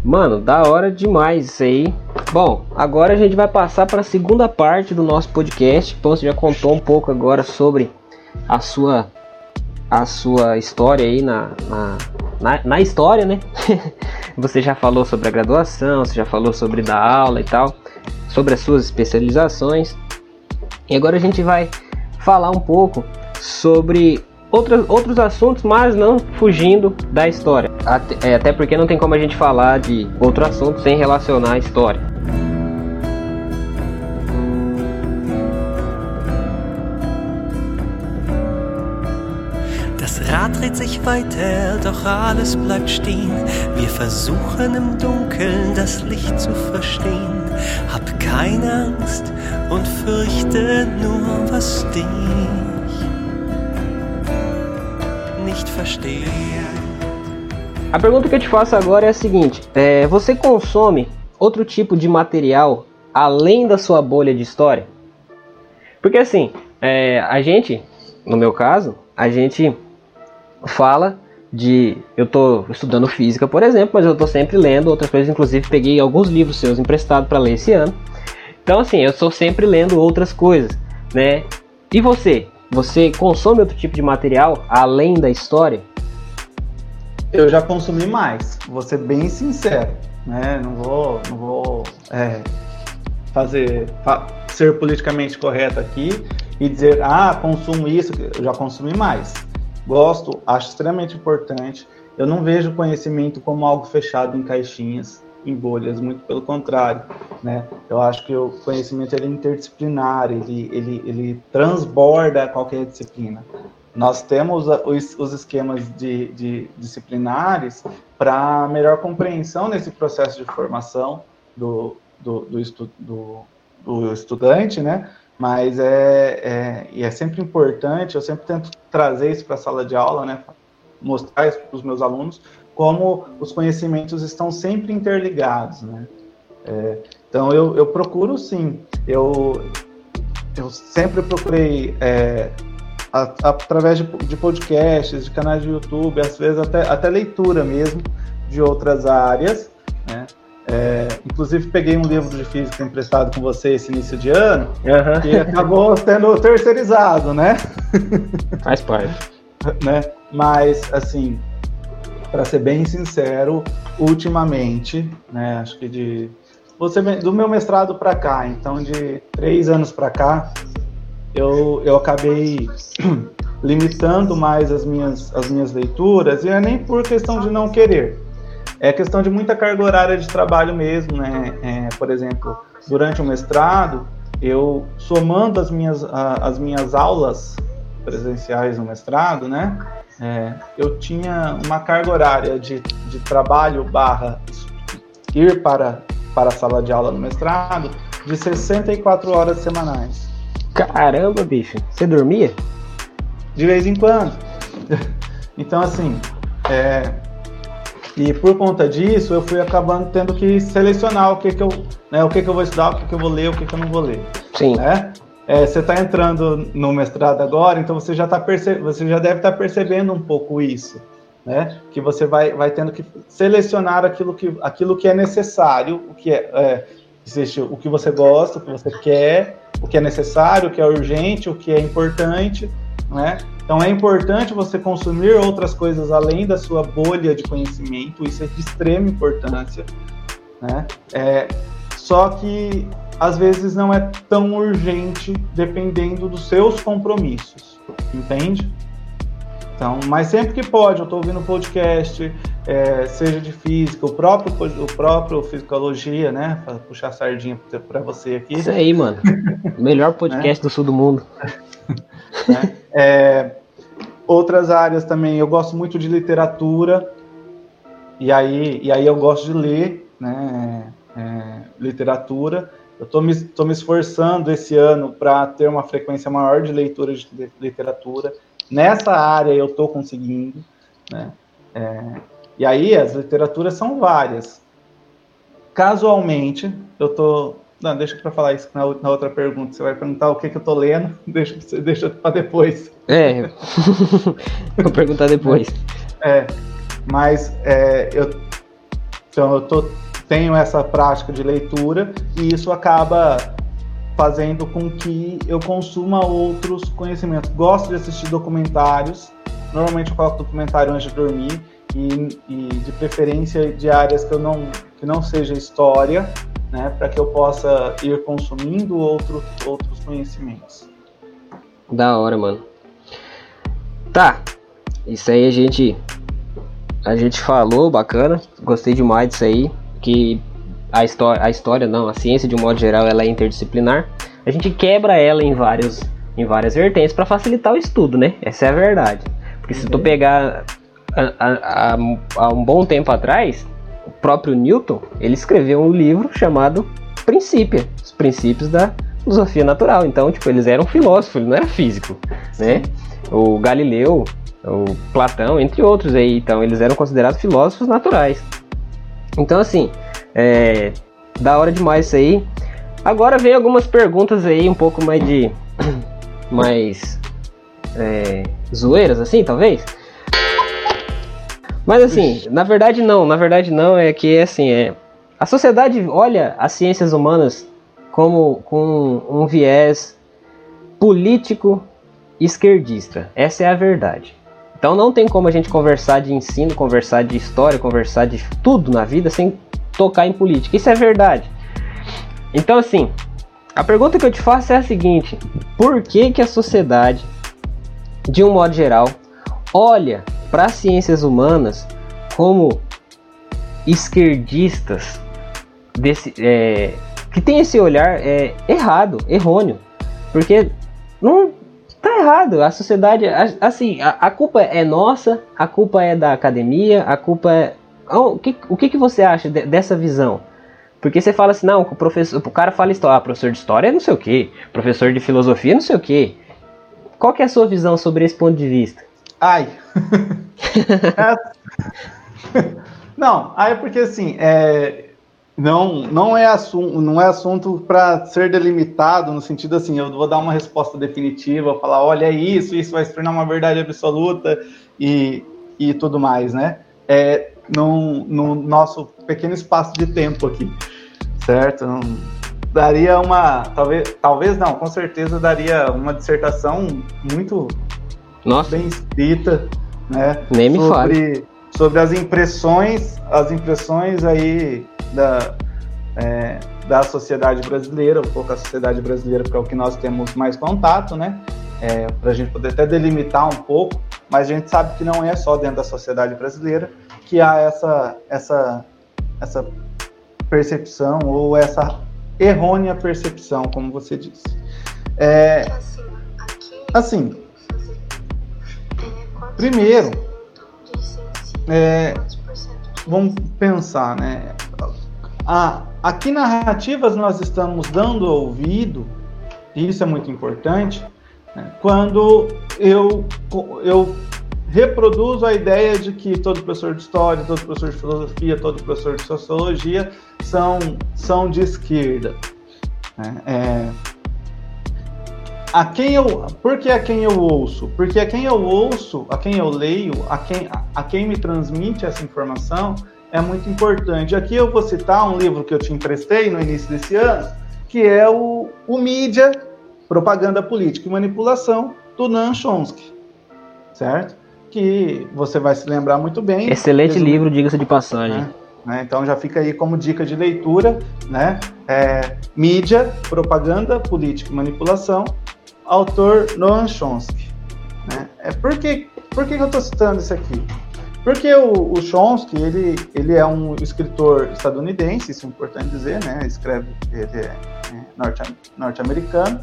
Mano, da hora demais isso aí. Bom, agora a gente vai passar para a segunda parte do nosso podcast. Então você já contou um pouco agora sobre a sua a sua história aí na, na, na, na história, né? você já falou sobre a graduação, você já falou sobre dar aula e tal, sobre as suas especializações. E agora a gente vai falar um pouco sobre outros, outros assuntos, mas não fugindo da história. Até, até porque não tem como a gente falar de outro assunto sem relacionar a história. Rad dreht sich weiter, doch alles bleibt stehen. Wir versuchen im Dunkeln das Licht zu verstehen. Hab keine Angst und fürchte nur, was dich nicht versteht. A pergunta que eu te faço agora é a seguinte: é, você consome outro tipo de material além da sua bolha de história? Porque assim, é, a gente, no meu caso, a gente fala de. Eu estou estudando física, por exemplo, mas eu estou sempre lendo outras coisas. Inclusive, peguei alguns livros seus emprestados para ler esse ano. Então, assim, eu estou sempre lendo outras coisas, né? E você? Você consome outro tipo de material além da história? Eu já consumi mais, vou ser bem sincero, né? Não vou, não vou é, fazer fa ser politicamente correto aqui e dizer, ah, consumo isso, eu já consumi mais. Gosto, acho extremamente importante. Eu não vejo conhecimento como algo fechado em caixinhas, em bolhas, muito pelo contrário, né? Eu acho que o conhecimento ele é interdisciplinar, ele, ele, ele transborda qualquer disciplina. Nós temos os, os esquemas de, de disciplinares para melhor compreensão nesse processo de formação do, do, do, estu, do, do estudante, né? Mas é, é, e é sempre importante, eu sempre tento trazer isso para a sala de aula, né? Mostrar isso para os meus alunos, como os conhecimentos estão sempre interligados, né? É, então eu, eu procuro sim, eu, eu sempre procurei é, através de, de, podcasts, de canais de YouTube, às vezes até, até leitura mesmo de outras áreas. Né? É, inclusive peguei um livro de física emprestado com você esse início de ano uhum. que acabou sendo terceirizado, né? Faz parte. né? Mas assim, para ser bem sincero, ultimamente, né? Acho que de você do meu mestrado para cá, então de três anos para cá, eu, eu acabei limitando mais as minhas, as minhas leituras, e é nem por questão de não querer, é questão de muita carga horária de trabalho mesmo, né? É, por exemplo, durante o mestrado, eu somando as minhas, as minhas aulas presenciais no mestrado, né? É, eu tinha uma carga horária de, de trabalho barra ir para, para a sala de aula no mestrado de 64 horas semanais. Caramba, bicho. Você dormia? De vez em quando. então, assim, é... e por conta disso, eu fui acabando tendo que selecionar o que, que eu, né, o que, que eu vou estudar, o que, que eu vou ler, o que, que eu não vou ler. Sim. Né? É, você está entrando no mestrado agora, então você já, tá perce... você já deve estar tá percebendo um pouco isso. Né? Que você vai, vai tendo que selecionar aquilo que, aquilo que é necessário, o que é, é existe o que você gosta, o que você quer, o que é necessário, o que é urgente, o que é importante, né? Então é importante você consumir outras coisas além da sua bolha de conhecimento, isso é de extrema importância, né? É, só que às vezes não é tão urgente dependendo dos seus compromissos, entende? Então, mas sempre que pode, eu estou ouvindo podcast, é, seja de física, o próprio, o próprio Fisicologia, né? Pra puxar a sardinha para você aqui. Isso aí, mano. Melhor podcast do sul do mundo. Né? É, outras áreas também, eu gosto muito de literatura, e aí, e aí eu gosto de ler, né? É, literatura. Eu estou me, tô me esforçando esse ano para ter uma frequência maior de leitura de literatura. Nessa área eu estou conseguindo, né? É, e aí as literaturas são várias. Casualmente, eu tô. Não, deixa para falar isso na, na, outra pergunta. Você vai perguntar o que, que eu tô lendo, deixa, deixa para depois. É, vou perguntar depois. É, mas é, eu, então, eu tô, tenho essa prática de leitura e isso acaba fazendo com que eu consuma outros conhecimentos. Gosto de assistir documentários, normalmente eu coloco documentário antes de dormir e, e de preferência de áreas que eu não que não seja história, né, para que eu possa ir consumindo outro, outros conhecimentos. Da hora, mano. Tá. Isso aí a gente a gente falou, bacana. Gostei demais disso aí, que a história, a história não, a ciência de um modo geral, ela é interdisciplinar. A gente quebra ela em vários em várias vertentes para facilitar o estudo, né? Essa é a verdade. Porque se tu pegar há um bom tempo atrás, o próprio Newton, ele escreveu um livro chamado Princípio, os princípios da filosofia natural. Então, tipo, eles eram filósofos, ele não era físico, né? O Galileu, o Platão, entre outros aí, então eles eram considerados filósofos naturais. Então, assim, é, da hora demais isso aí. Agora vem algumas perguntas aí, um pouco mais de. mais. É, zoeiras, assim, talvez. Mas assim, na verdade não, na verdade não, é que assim, é. A sociedade olha as ciências humanas como com um viés político esquerdista. Essa é a verdade. Então não tem como a gente conversar de ensino, conversar de história, conversar de tudo na vida sem tocar em política. Isso é verdade. Então assim, a pergunta que eu te faço é a seguinte: por que que a sociedade, de um modo geral, olha para as ciências humanas como esquerdistas desse, é, que tem esse olhar é, errado, errôneo, porque não tá errado. A sociedade, assim, a, a, culpa é nossa, a culpa é da academia, a culpa é o que, o que, que você acha de, dessa visão? Porque você fala assim, não, o professor, o cara fala história, ah, professor de história não sei o que, professor de filosofia não sei o que. Qual que é a sua visão sobre esse ponto de vista? Ai. Não, aí é porque assim, é... não, não é assunto, não é assunto para ser delimitado no sentido assim, eu vou dar uma resposta definitiva, falar, olha é isso, isso vai se tornar uma verdade absoluta e, e tudo mais, né? É, no, no nosso pequeno espaço de tempo aqui, certo? daria uma, talvez, talvez não, com certeza daria uma dissertação muito Nossa. bem escrita, né? Nem me sobre, fale. sobre as impressões, as impressões aí da é, da sociedade brasileira, um pouco a sociedade brasileira, porque é o que nós temos mais contato, né? É, para a gente poder até delimitar um pouco, mas a gente sabe que não é só dentro da sociedade brasileira que há essa, essa, essa percepção ou essa errônea percepção, como você disse. É, assim, primeiro, é, vamos pensar, né? A, a que narrativas nós estamos dando ouvido, e isso é muito importante? Quando eu, eu reproduzo a ideia de que todo professor de história, todo professor de filosofia, todo professor de sociologia são, são de esquerda. Né? É, a quem eu, por que a quem eu ouço? Porque a quem eu ouço, a quem eu leio, a quem, a, a quem me transmite essa informação é muito importante. Aqui eu vou citar um livro que eu te emprestei no início desse ano, que é o, o Mídia, Propaganda Política e Manipulação, do Nan Chomsky, certo? que você vai se lembrar muito bem. Excelente Resumindo, livro, diga-se de passagem. Né? né? Então já fica aí como dica de leitura, né? É, mídia, propaganda, política e manipulação, autor Noam Chomsky. Né? É por que, por que eu estou citando isso aqui? Porque o, o, Chomsky, ele, ele é um escritor estadunidense, isso é importante dizer, né? Escreve, ele é, é norte-americano,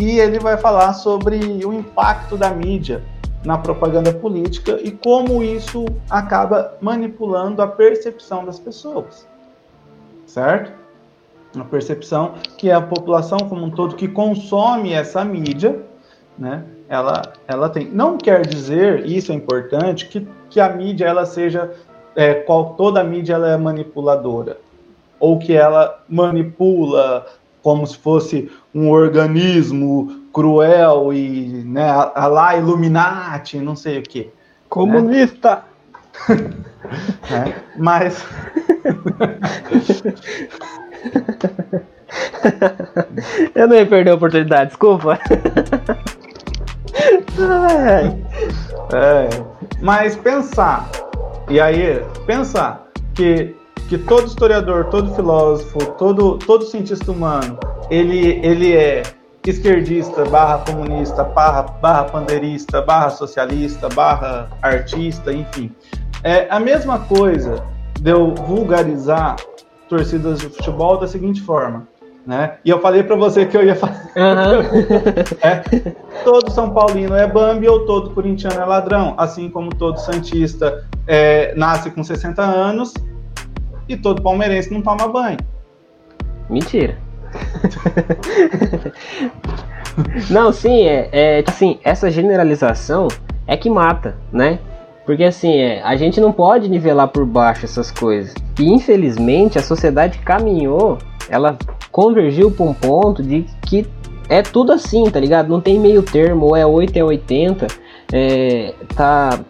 e ele vai falar sobre o impacto da mídia na propaganda política e como isso acaba manipulando a percepção das pessoas, certo? A percepção que a população como um todo que consome essa mídia, né? Ela, ela tem. Não quer dizer, isso é importante, que, que a mídia ela seja é, qual toda a mídia ela é manipuladora ou que ela manipula como se fosse um organismo cruel e né, a, lá Illuminati, não sei o que. Comunista! Né? é, mas. Eu não ia perder a oportunidade, desculpa. é, mas pensar, e aí, pensar que, que todo historiador, todo filósofo, todo, todo cientista humano, ele, ele é esquerdista, barra comunista, barra, barra pandeirista, barra socialista, barra artista, enfim. É a mesma coisa de eu vulgarizar torcidas de futebol da seguinte forma. Né? E eu falei para você que eu ia fazer. Uhum. é, todo São Paulino é Bambi ou todo corintiano é ladrão, assim como todo Santista é, nasce com 60 anos e todo palmeirense não toma banho. Mentira. não, sim, é, é assim, essa generalização é que mata, né? Porque assim, é, a gente não pode nivelar por baixo essas coisas. E infelizmente a sociedade caminhou, ela convergiu para um ponto de que é tudo assim, tá ligado? Não tem meio termo, ou é 8 é 80, é, tá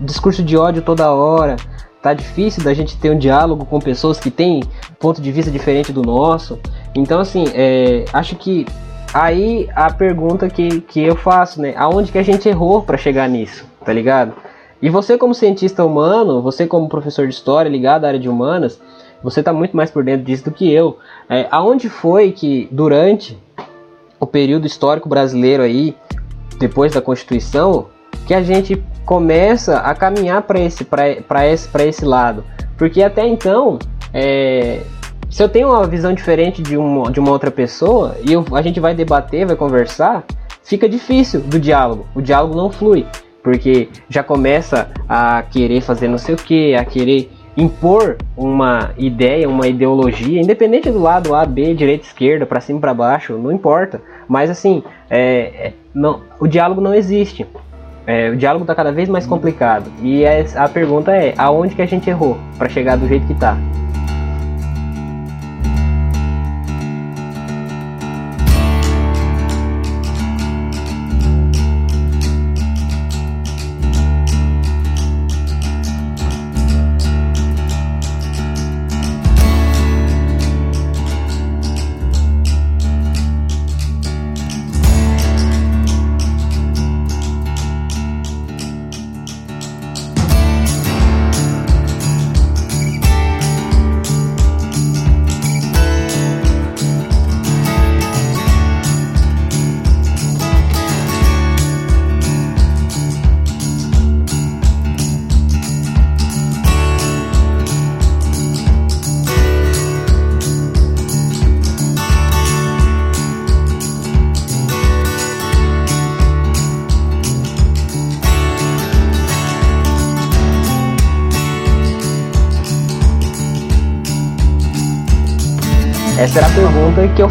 discurso de ódio toda hora, tá difícil da gente ter um diálogo com pessoas que têm ponto de vista diferente do nosso. Então, assim, é, acho que aí a pergunta que, que eu faço, né? Aonde que a gente errou para chegar nisso, tá ligado? E você, como cientista humano, você, como professor de história ligado à área de humanas, você está muito mais por dentro disso do que eu. É, aonde foi que, durante o período histórico brasileiro aí, depois da Constituição, que a gente começa a caminhar para esse, esse, esse lado? Porque até então, é, se eu tenho uma visão diferente de uma, de uma outra pessoa e eu, a gente vai debater, vai conversar, fica difícil do diálogo. O diálogo não flui porque já começa a querer fazer não sei o que, a querer impor uma ideia, uma ideologia, independente do lado A, B, direita, esquerda, para cima, para baixo, não importa. Mas assim, é, é, não, o diálogo não existe. É, o diálogo está cada vez mais complicado. E é, a pergunta é, aonde que a gente errou para chegar do jeito que está?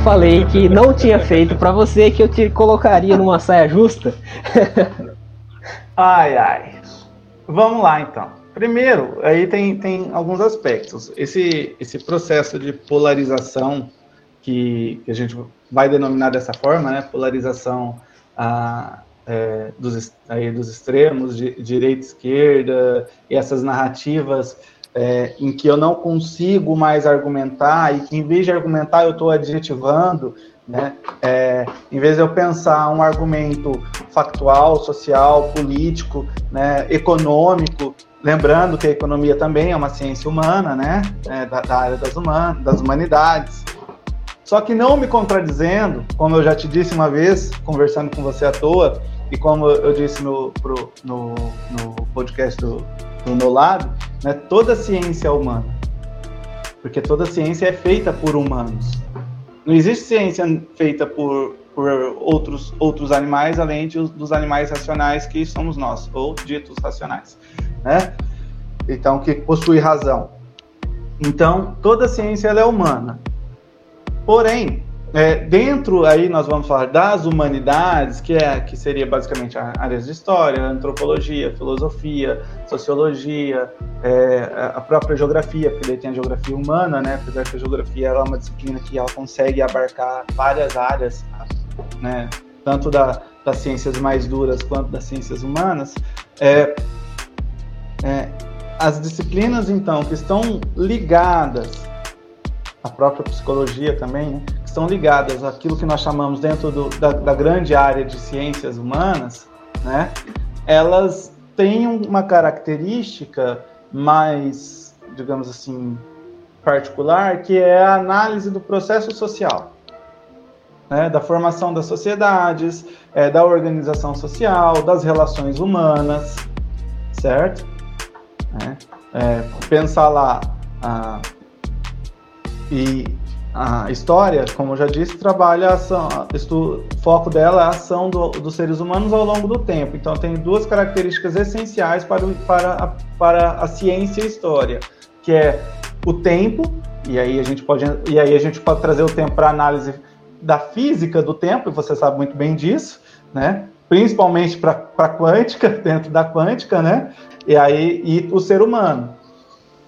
Falei que não tinha feito para você, que eu te colocaria numa saia justa. ai, ai. Vamos lá então. Primeiro, aí tem, tem alguns aspectos. Esse, esse processo de polarização, que, que a gente vai denominar dessa forma, né? Polarização a, é, dos, aí, dos extremos, de, direita, esquerda, e essas narrativas é, em que eu não consigo mais argumentar e que em vez de argumentar eu estou adjetivando, né? É, em vez de eu pensar um argumento factual, social, político, né, econômico, lembrando que a economia também é uma ciência humana, né, é, da, da, área das, human, das humanidades. Só que não me contradizendo, como eu já te disse uma vez, conversando com você à toa, e como eu disse no, pro, no, no podcast do, do meu lado, né, toda ciência é humana. Porque toda ciência é feita por humanos. Não existe ciência feita por, por outros, outros animais, além de, dos animais racionais que somos nós, ou ditos racionais. Né? Então, que possui razão. Então, toda ciência é humana. Porém, é, dentro aí nós vamos falar das humanidades, que é que seria basicamente áreas de história, antropologia, filosofia, sociologia, é, a própria geografia, porque daí tem a geografia humana, né? Apesar que a geografia é uma disciplina que ela consegue abarcar várias áreas, né? Tanto da, das ciências mais duras quanto das ciências humanas. É, é, as disciplinas então que estão ligadas à própria psicologia também, né? Estão ligadas àquilo que nós chamamos dentro do, da, da, grande área de ciências humanas, né, elas têm uma característica mais, digamos assim, particular, que é a análise do processo social. né, da formação das sociedades, é, da organização social, das relações humanas, certo? É, é, pensar lá a, e a história, como eu já disse, trabalha a ação, o foco dela é a ação do, dos seres humanos ao longo do tempo. Então tem duas características essenciais para, o, para, a, para a ciência e a história, que é o tempo, e aí a gente pode, e aí a gente pode trazer o tempo para análise da física do tempo, e você sabe muito bem disso, né? principalmente para a quântica, dentro da quântica, né? E aí e o ser humano.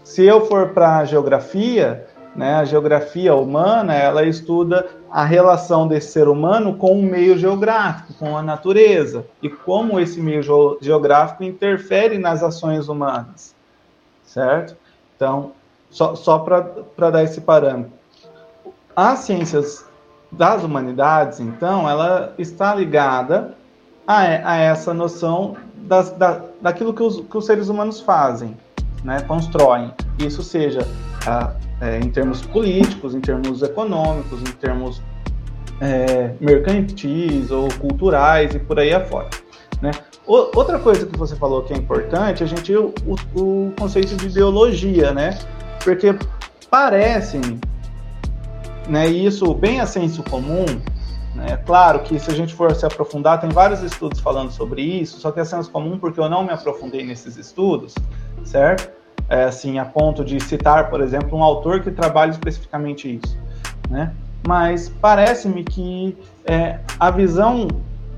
Se eu for para a geografia, né, a geografia humana, ela estuda a relação desse ser humano com o meio geográfico, com a natureza, e como esse meio geográfico interfere nas ações humanas, certo? Então, só, só para dar esse parâmetro. As ciências das humanidades, então, ela está ligada a, a essa noção das, da, daquilo que os, que os seres humanos fazem, né, constroem. Isso seja a, é, em termos políticos, em termos econômicos, em termos é, mercantis ou culturais e por aí afora. Né? O, outra coisa que você falou que é importante, a gente o, o conceito de ideologia, né? Porque parece-me né? Isso bem a senso comum, né? Claro que se a gente for se aprofundar, tem vários estudos falando sobre isso, só que é senso comum porque eu não me aprofundei nesses estudos, certo? É, assim, a ponto de citar, por exemplo, um autor que trabalha especificamente isso, né? Mas parece-me que é, a visão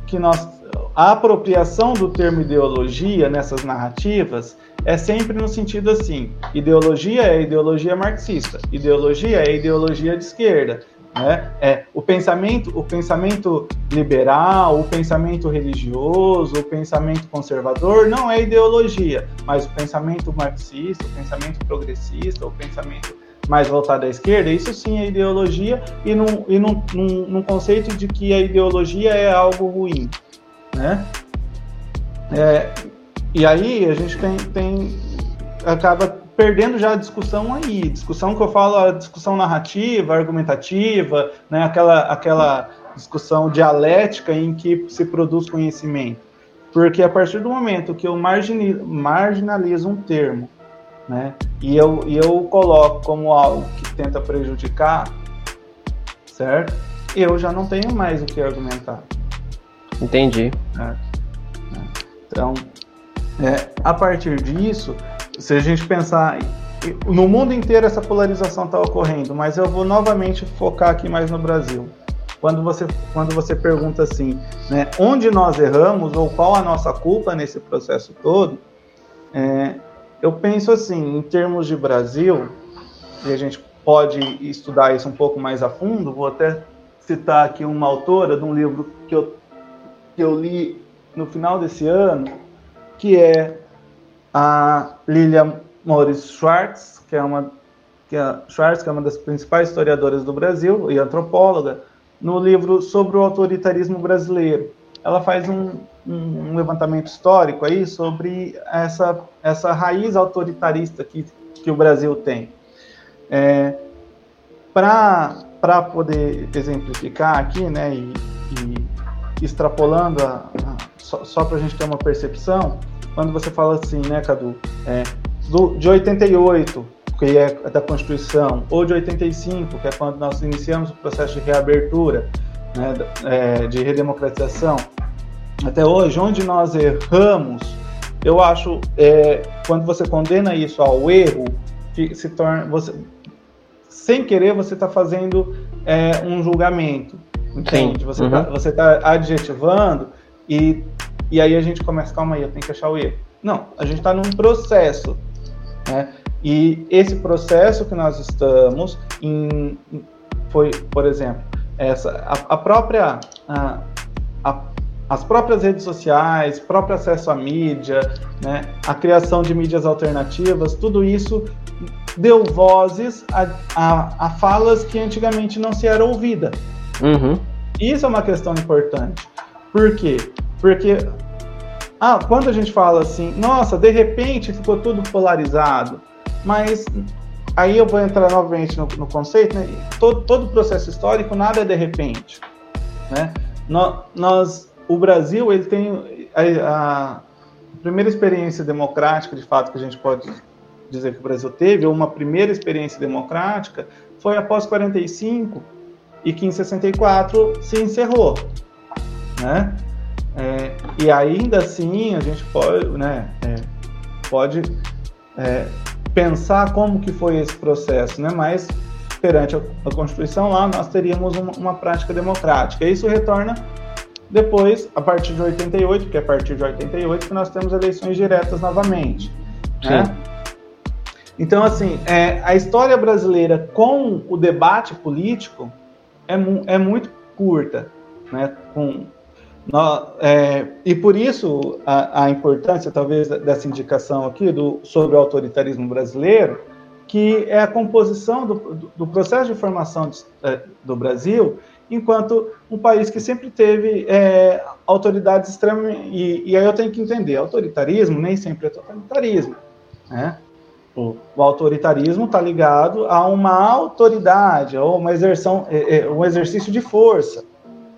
que nós, a apropriação do termo ideologia nessas narrativas é sempre no sentido assim: ideologia é ideologia marxista, ideologia é ideologia de esquerda. Né? É, o pensamento, o pensamento liberal, o pensamento religioso, o pensamento conservador não é ideologia, mas o pensamento marxista, o pensamento progressista, o pensamento mais voltado à esquerda, isso sim é ideologia e num, e num, num, num conceito de que a ideologia é algo ruim, né? É, e aí a gente tem, tem acaba perdendo já a discussão aí, discussão que eu falo, a discussão narrativa, argumentativa, né, aquela, aquela discussão dialética em que se produz conhecimento. Porque a partir do momento que eu marginalizo um termo, né, e eu, e eu coloco como algo que tenta prejudicar, certo? Eu já não tenho mais o que argumentar. Entendi. Então, é, a partir disso, se a gente pensar no mundo inteiro essa polarização está ocorrendo, mas eu vou novamente focar aqui mais no Brasil. Quando você, quando você pergunta assim, né, onde nós erramos ou qual a nossa culpa nesse processo todo, é, eu penso assim, em termos de Brasil, e a gente pode estudar isso um pouco mais a fundo, vou até citar aqui uma autora de um livro que eu, que eu li no final desse ano, que é a Lilia Morris Schwartz, que é uma que é, Schwartz, que é uma das principais historiadoras do Brasil e antropóloga, no livro sobre o autoritarismo brasileiro. Ela faz um, um, levantamento histórico aí sobre essa, essa raiz autoritarista que, que o Brasil tem. É, Para poder exemplificar aqui, né, e, e extrapolando a, a só, só para a gente ter uma percepção, quando você fala assim, né, Cadu, é, do, de 88, que é da Constituição, ou de 85, que é quando nós iniciamos o processo de reabertura, né, é, de redemocratização, até hoje, onde nós erramos, eu acho, é, quando você condena isso ao erro, se torna, você, sem querer, você está fazendo é, um julgamento, entende? Sim. Você está uhum. tá adjetivando e, e aí a gente começa, calma aí, eu tenho que achar o erro. Não, a gente está num processo. Né? E esse processo que nós estamos em, foi, por exemplo, essa, a, a própria. A, a, as próprias redes sociais, próprio acesso à mídia, né, a criação de mídias alternativas, tudo isso deu vozes a, a, a falas que antigamente não se era ouvida. Uhum. Isso é uma questão importante. Por quê? Porque ah, quando a gente fala assim, nossa, de repente ficou tudo polarizado, mas aí eu vou entrar novamente no, no conceito, né? Todo, todo processo histórico, nada é de repente. Né? Nós, o Brasil ele tem a, a primeira experiência democrática, de fato, que a gente pode dizer que o Brasil teve, ou uma primeira experiência democrática, foi após 45 e que em 64 se encerrou, né? É, e ainda assim a gente pode, né, é, pode é, pensar como que foi esse processo, né? Mas perante a, a Constituição lá nós teríamos uma, uma prática democrática. Isso retorna depois, a partir de 88, que é a partir de 88 que nós temos eleições diretas novamente. Né? Então, assim, é, a história brasileira com o debate político é, mu é muito curta, né? Com, é, e por isso a, a, importância, talvez, dessa indicação aqui do, sobre o autoritarismo brasileiro, que é a composição do, do, do processo de formação de, é, do Brasil enquanto um país que sempre teve é, autoridades extremas. E, e, aí eu tenho que entender: autoritarismo nem sempre é totalitarismo. Né? O, o autoritarismo está ligado a uma autoridade, ou uma exerção, é, é, um exercício de força,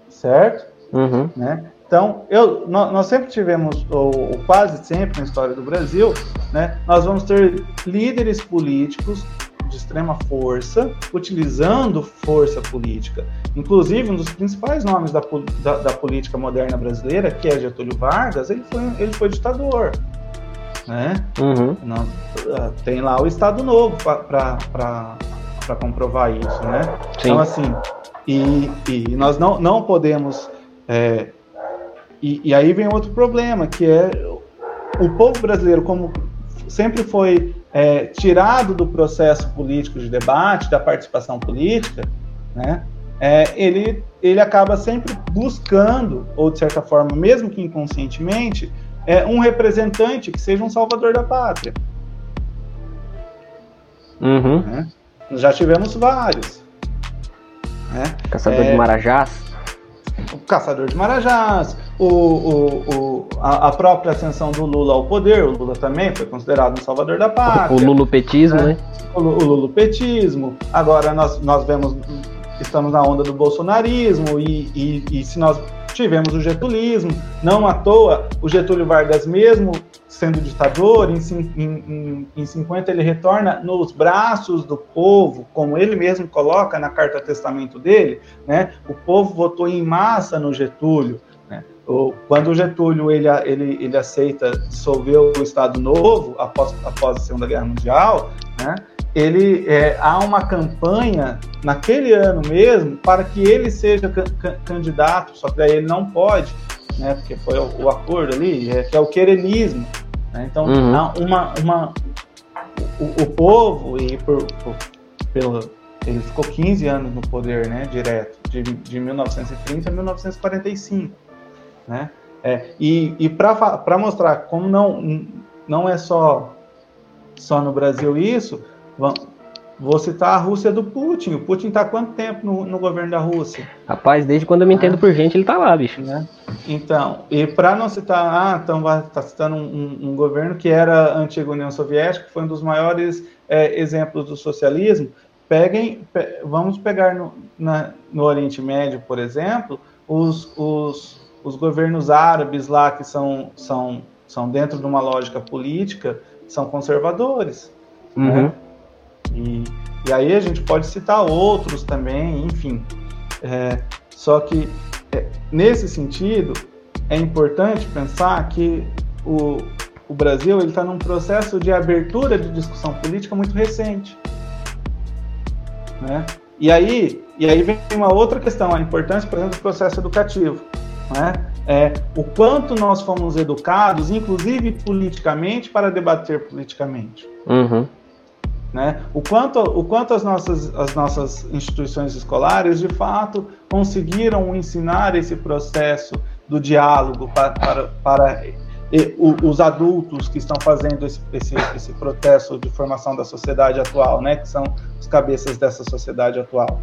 certo? Uhum. Né? Então, eu, nós, sempre tivemos, ou, ou, quase sempre na história do Brasil, né, nós vamos ter líderes políticos de extrema força, utilizando força política. Inclusive, um dos principais nomes da, da, da política moderna brasileira, que é Getúlio Vargas, ele foi, ele foi ditador. Né? Uhum. Não, ah, tem lá o Estado Novo para comprovar isso. Né? Então, assim, e, e nós não, não podemos. É, e, e aí vem outro problema, que é o povo brasileiro, como sempre foi é, tirado do processo político de debate, da participação política, né, é, ele, ele acaba sempre buscando, ou de certa forma, mesmo que inconscientemente, é, um representante que seja um salvador da pátria. Uhum. Né? Já tivemos vários. Né? Caçador de é, Marajás o caçador de marajás, o, o, o a, a, própria ascensão do Lula ao poder, o Lula também foi considerado um salvador da pátria. O lulupetismo, né? né? O, o lulupetismo. Agora nós, nós vemos, estamos na onda do bolsonarismo e, e, e se nós tivemos o getulismo, não à toa o Getúlio Vargas mesmo sendo ditador, em, em, em 50 ele retorna nos braços do povo, como ele mesmo coloca na carta testamento dele, né? O povo votou em massa no Getúlio. Né? Quando o Getúlio ele, ele, ele aceita dissolver o Estado Novo após, após a Segunda Guerra Mundial, né? ele é, há uma campanha naquele ano mesmo para que ele seja candidato, só que ele não pode, né, porque foi o, o acordo ali, é, que é o querenismo. Né? Então, uhum. uma, uma, o, o, povo, e por, por, pelo, ele ficou 15 anos no poder né, direto, de, de 1930 a 1945. Né? É, e e para mostrar como não, não é só, só no Brasil isso, Vou citar a Rússia do Putin. O Putin está quanto tempo no, no, governo da Rússia? Rapaz, desde quando eu me entendo ah, por gente, ele está lá, bicho. Né? Então, e para não citar, ah, então vai tá citando um, um, governo que era a antiga União Soviética, que foi um dos maiores é, exemplos do socialismo. Peguem, pe, vamos pegar no, na, no Oriente Médio, por exemplo, os, os, os governos árabes lá que são, são, são dentro de uma lógica política, são conservadores. Né? Uhum. Né? E, e aí a gente pode citar outros também, enfim. É, só que nesse sentido é importante pensar que o, o Brasil está num processo de abertura de discussão política muito recente. Né? E, aí, e aí vem uma outra questão, a importância, por exemplo, do processo educativo. Né? É, o quanto nós fomos educados, inclusive politicamente, para debater politicamente. Uhum. Né? O, quanto, o quanto as nossas, as nossas instituições escolares, de fato, conseguiram ensinar esse processo do diálogo para, para, para e, o, os adultos que estão fazendo esse, esse, esse processo de formação da sociedade atual, né? que são os cabeças dessa sociedade atual.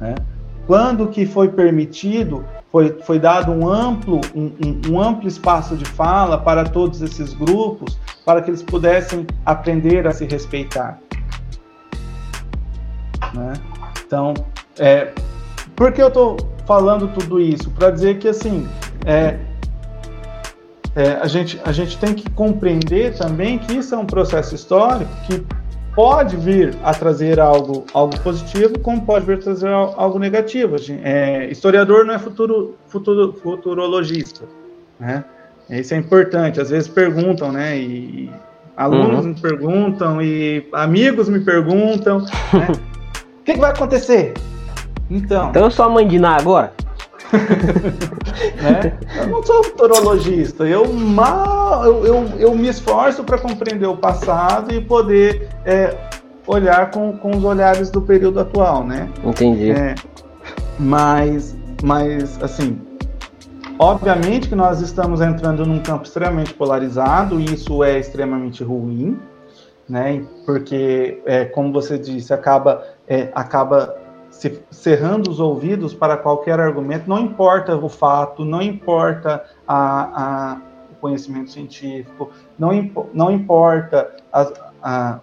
Né? Quando que foi permitido, foi, foi dado um amplo, um, um, um amplo espaço de fala para todos esses grupos, para que eles pudessem aprender a se respeitar. Né? Então, é, por que eu estou falando tudo isso? Para dizer que assim, é, é, a, gente, a gente tem que compreender também que isso é um processo histórico que pode vir a trazer algo, algo positivo, como pode vir a trazer algo negativo. É, historiador não é futuro, futuro, futurologista, né? Isso é importante. Às vezes perguntam, né? E alunos uhum. me perguntam e amigos me perguntam, né? o que, que, vai acontecer? Então. Então eu sou a mãe de Ná agora. né? Eu não sou futurologista, eu mal, eu, eu, eu me esforço para compreender o passado e poder é, olhar com, com os olhares do período atual, né? Entendi. É, mas, mas, assim, obviamente que nós estamos entrando num campo extremamente polarizado e isso é extremamente ruim, né? Porque, é, como você disse, acaba, é, acaba se, cerrando os ouvidos para qualquer argumento, não importa o fato, não importa a, a, o conhecimento científico, não, impo, não importa as, a,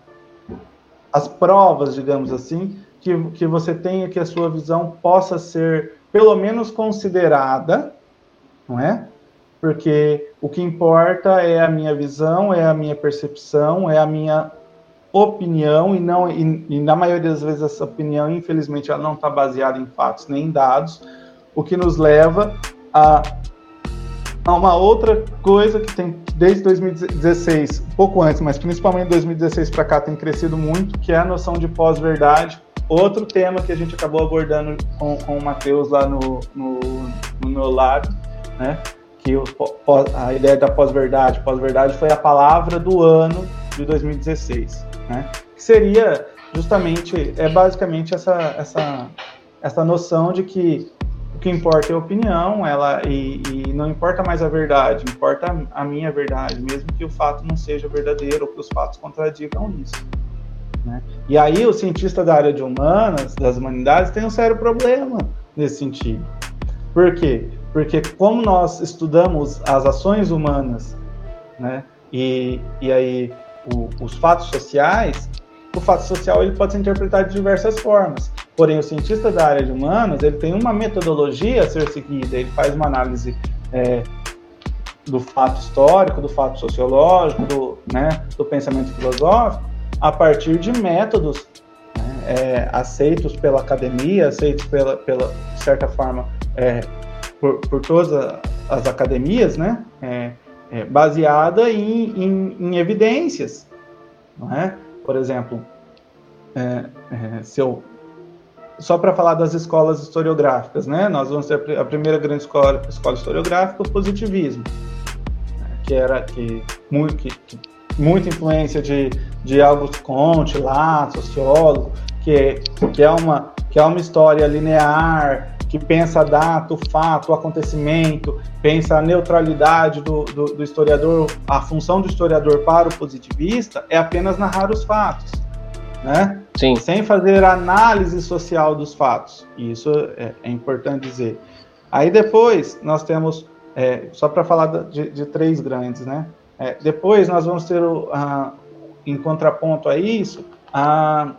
as provas, digamos assim, que, que você tenha que a sua visão possa ser pelo menos considerada, não é? Porque o que importa é a minha visão, é a minha percepção, é a minha opinião e não e, e, na maioria das vezes essa opinião infelizmente ela não está baseada em fatos nem em dados o que nos leva a, a uma outra coisa que tem desde 2016 um pouco antes mas principalmente 2016 para cá tem crescido muito que é a noção de pós-verdade. Outro tema que a gente acabou abordando com, com o Matheus lá no, no, no meu lab né que o, a ideia da pós-verdade. Pós-verdade foi a palavra do ano de 2016 né? Seria justamente, é basicamente essa, essa, essa noção de que o que importa é a opinião, ela e, e, não importa mais a verdade, importa a minha verdade, mesmo que o fato não seja verdadeiro ou que os fatos contradigam isso. Né? E aí o cientista da área de humanas, das humanidades, tem um sério problema nesse sentido. Por quê? Porque como nós estudamos as ações humanas, né? E, e aí o, os fatos sociais, o fato social ele pode ser interpretado de diversas formas. Porém, o cientista da área de humanas ele tem uma metodologia a ser seguida. Ele faz uma análise é, do fato histórico, do fato sociológico, do, né, do pensamento filosófico, a partir de métodos né, é, aceitos pela academia, aceitos pela, pela de certa forma é, por, por todas as academias, né? É, baseada em, em, em, evidências, não é? Por exemplo, é, é, se eu, só para falar das escolas historiográficas, né? Nós vamos ter a primeira grande escola, escola historiográfica, o positivismo, né? que era que muito, que, que, muita influência de, de Augusto Comte, lá, sociólogo, que, que é uma que é uma história linear, que pensa a data, o fato, o acontecimento, pensa a neutralidade do, do, do, historiador, a função do historiador para o positivista é apenas narrar os fatos, né? Sim. Sem fazer análise social dos fatos. Isso é, é importante dizer. Aí depois nós temos, é, só para falar de, de, três grandes, né? É, depois nós vamos ter, o, a, em contraponto a isso, a,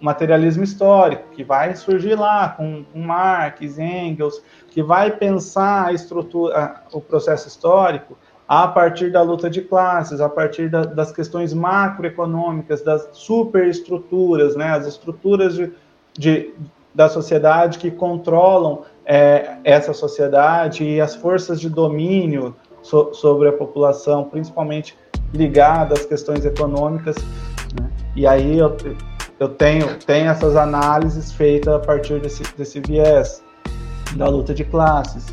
materialismo histórico, que vai surgir lá com, com Marx, Engels, que vai pensar a estrutura, o processo histórico a partir da luta de classes, a partir da, das questões macroeconômicas, das superestruturas, né, as estruturas de, de da sociedade que controlam é, essa sociedade e as forças de domínio so, sobre a população, principalmente ligadas às questões econômicas. Né? E aí eu, eu tenho, tenho essas análises feitas a partir desse, desse viés da luta de classes.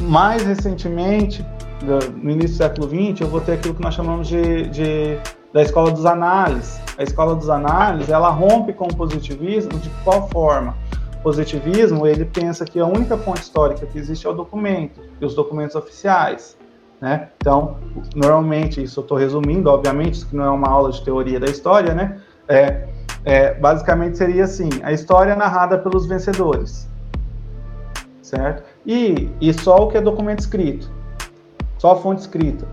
Mais recentemente, no início do século XX, eu vou ter aquilo que nós chamamos de, de da escola dos análises. A escola dos análises, ela rompe com o positivismo de qual forma? O positivismo, ele pensa que a única fonte histórica que existe é o documento, e os documentos oficiais. Né? Então, normalmente, isso eu estou resumindo, obviamente, isso que não é uma aula de teoria da história, né? É, é, basicamente seria assim: a história é narrada pelos vencedores, certo? E, e só o que é documento escrito, só a fonte escrita,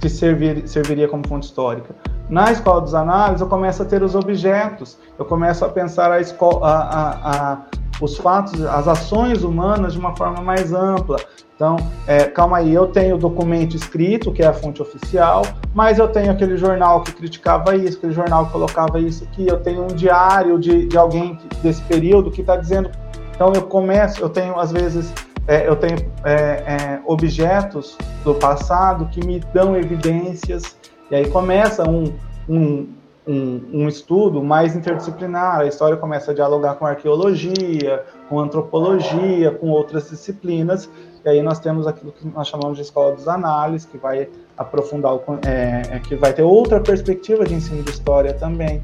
que servir, serviria como fonte histórica. Na escola dos análises, eu começo a ter os objetos, eu começo a pensar a, escola, a, a, a os fatos, as ações humanas de uma forma mais ampla. Então, é, calma aí, eu tenho o documento escrito, que é a fonte oficial, mas eu tenho aquele jornal que criticava isso, aquele jornal que colocava isso aqui, eu tenho um diário de, de alguém desse período que está dizendo. Então, eu começo, eu tenho, às vezes, é, eu tenho é, é, objetos do passado que me dão evidências, e aí começa um, um, um, um, estudo mais interdisciplinar. A história começa a dialogar com arqueologia, com antropologia, com outras disciplinas, e aí nós temos aquilo que nós chamamos de escola dos análises, que vai aprofundar, o, é, é, que vai ter outra perspectiva de ensino de história também.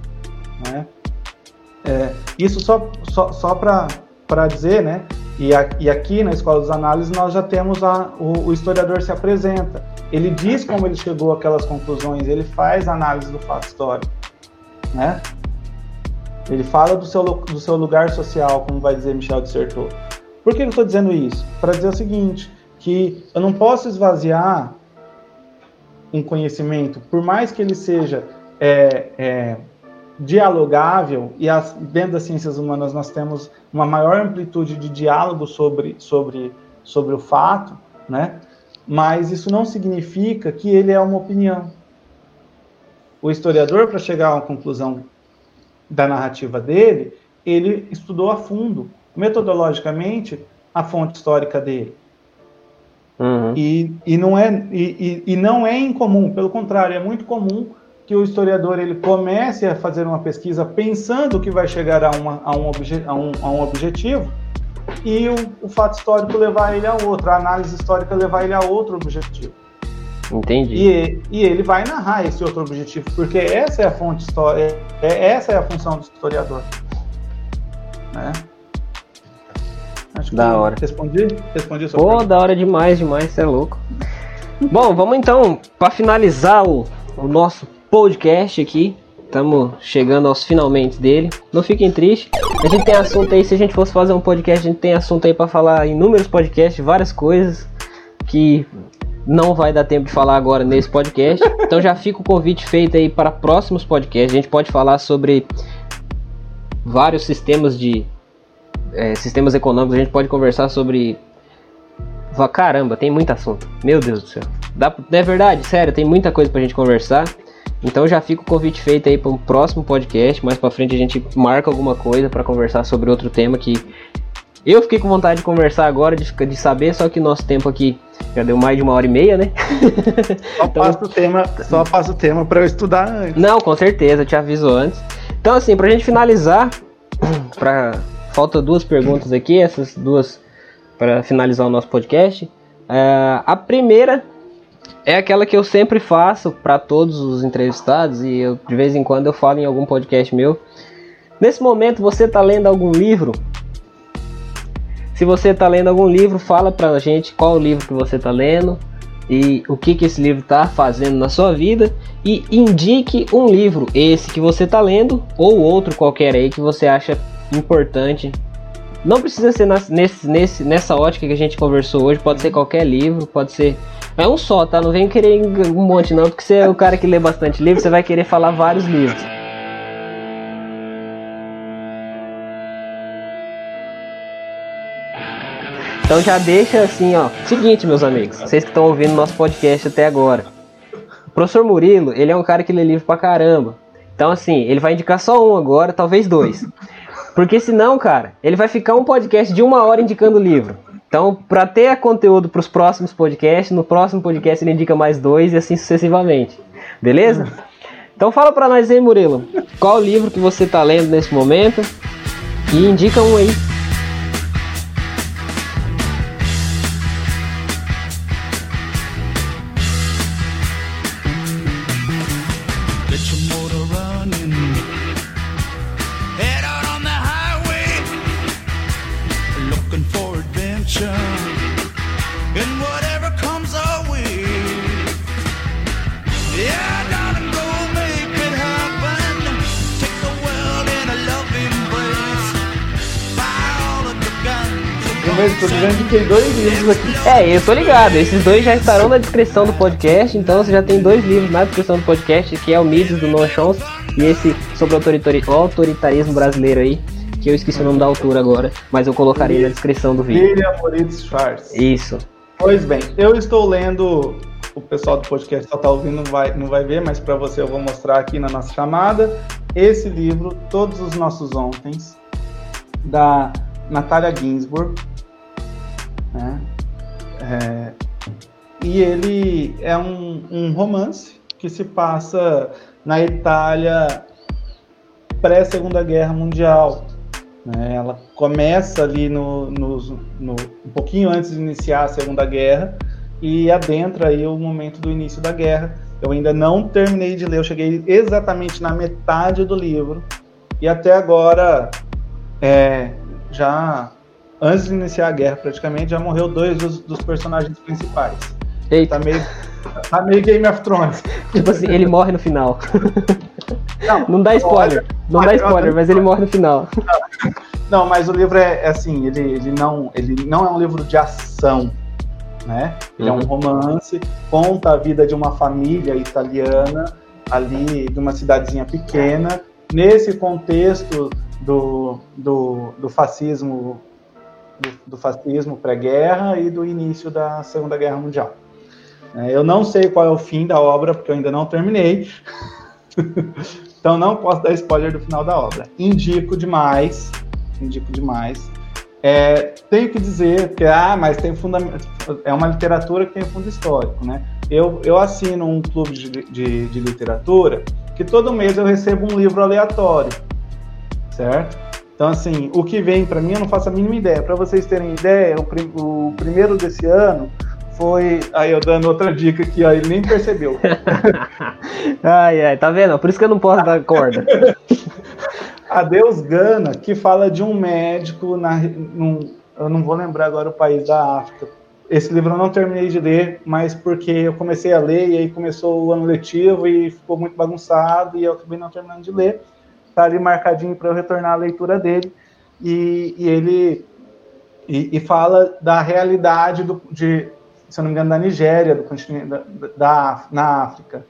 Né? É, isso só, só, só para dizer, né? E, a, e, aqui na escola dos análises nós já temos a, o, o, historiador se apresenta. Ele diz como ele chegou àquelas conclusões, ele faz análise do fato histórico, né? Ele fala do seu, do seu lugar social, como vai dizer Michel de Certeau. Por que eu estou dizendo isso? Para dizer o seguinte, que eu não posso esvaziar um conhecimento, por mais que ele seja é, é, dialogável, e as, dentro das ciências humanas nós temos uma maior amplitude de diálogo sobre, sobre, sobre o fato, né? mas isso não significa que ele é uma opinião. O historiador, para chegar a uma conclusão da narrativa dele, ele estudou a fundo metodologicamente a fonte histórica dele. Uhum. E, e, não é, e, e, não é incomum, pelo contrário, é muito comum que o historiador ele comece a fazer uma pesquisa pensando que vai chegar a, uma, a, um, obje, a, um, a um objetivo e o, o, fato histórico levar ele a outro, a análise histórica levar ele a outro objetivo. Entendi. E, e ele vai narrar esse outro objetivo, porque essa é a fonte histórica, é, essa é a função do historiador. Né? Acho da hora. Respondi? Respondi sua da hora demais, demais, você é louco. Bom, vamos então, para finalizar o, o nosso podcast aqui, estamos chegando aos finalmente dele. Não fiquem tristes. A gente tem assunto aí, se a gente fosse fazer um podcast, a gente tem assunto aí para falar inúmeros podcasts, várias coisas que não vai dar tempo de falar agora nesse podcast. Então já fica o convite feito aí para próximos podcasts. A gente pode falar sobre vários sistemas de é, sistemas econômicos, a gente pode conversar sobre. Caramba, tem muito assunto. Meu Deus do céu. Dá, é verdade, sério, tem muita coisa pra gente conversar. Então já fica o convite feito aí para um próximo podcast. Mais para frente a gente marca alguma coisa para conversar sobre outro tema que eu fiquei com vontade de conversar agora, de, de saber, só que nosso tempo aqui já deu mais de uma hora e meia, né? Só então, passa o tema, só passa o tema para eu estudar antes. Não, com certeza, eu te aviso antes. Então assim, pra gente finalizar, para Falta duas perguntas aqui, essas duas para finalizar o nosso podcast. Uh, a primeira é aquela que eu sempre faço para todos os entrevistados e eu, de vez em quando eu falo em algum podcast meu. Nesse momento você está lendo algum livro? Se você está lendo algum livro, fala para a gente qual o livro que você está lendo e o que, que esse livro está fazendo na sua vida e indique um livro, esse que você está lendo ou outro qualquer aí que você acha importante. Não precisa ser nesse, nesse, nessa ótica que a gente conversou hoje, pode ser qualquer livro, pode ser. É um só, tá? Não vem querer um monte, não, porque você é o cara que lê bastante livro, você vai querer falar vários livros. Então já deixa assim, ó. Seguinte, meus amigos, vocês que estão ouvindo nosso podcast até agora. O professor Murilo, ele é um cara que lê livro pra caramba. Então, assim, ele vai indicar só um agora, talvez dois. Porque senão, cara, ele vai ficar um podcast de uma hora indicando livro. Então, para ter conteúdo para os próximos podcasts, no próximo podcast ele indica mais dois e assim sucessivamente. Beleza? Então fala para nós aí, Murilo. Qual livro que você está lendo nesse momento? E indica um aí. Tô dizendo que tem dois livros aqui. É, eu tô ligado. Esses dois já estarão na descrição do podcast, então você já tem dois livros na descrição do podcast, que é o Midos do Noah Chomsky e esse sobre o autoritarismo brasileiro aí, que eu esqueci o nome da autora agora, mas eu colocarei na descrição do vídeo. William Moritz Schwartz. Isso. Pois bem, eu estou lendo. O pessoal do podcast só está ouvindo, não vai, não vai ver, mas para você eu vou mostrar aqui na nossa chamada. Esse livro, Todos os Nossos Ontens, da Natália Ginsburg. Né? É, e ele é um, um romance que se passa na Itália pré-Segunda Guerra Mundial. Né? Ela começa ali no, no, no, um pouquinho antes de iniciar a Segunda Guerra e adentra aí o momento do início da guerra. Eu ainda não terminei de ler, eu cheguei exatamente na metade do livro e até agora é, já antes de iniciar a guerra praticamente já morreu dois dos, dos personagens principais. Eita. Tá meio, tá meio Game of Thrones. Tipo assim, ele morre no final. Não, não dá spoiler. Não dá spoiler, mas ele morre no final. Não, mas o livro é, é assim, ele, ele, não, ele não é um livro de ação, né? Ele uhum. é um uhum. romance, conta a vida de uma família italiana ali de uma cidadezinha pequena, nesse contexto do, do, do fascismo do, do fascismo pré-guerra e do início da Segunda Guerra Mundial. É, eu não sei qual é o fim da obra, porque eu ainda não terminei. então não posso dar spoiler do final da obra. Indico demais, indico demais. É, tenho que dizer que ah, mas tem é uma literatura que tem fundo histórico, né? Eu, eu assino um clube de, de, de literatura que todo mês eu recebo um livro aleatório, certo? Então, assim, o que vem para mim eu não faço a mínima ideia. Para vocês terem ideia, o, prim o, primeiro desse ano foi. Aí eu dando outra dica aqui, ó, ele nem percebeu. ai, ai, tá vendo? Por isso que eu não posso dar corda. Adeus Gana, que fala de um médico, na, num, eu não vou lembrar agora o país da África. Esse livro eu não terminei de ler, mas porque eu comecei a ler e aí começou o ano letivo e ficou muito bagunçado e eu acabei não terminando de ler tá ali marcadinho para eu retornar a leitura dele. E, e ele e, e, fala da realidade do, de, se não me engano, da Nigéria, do continente da, da, na África,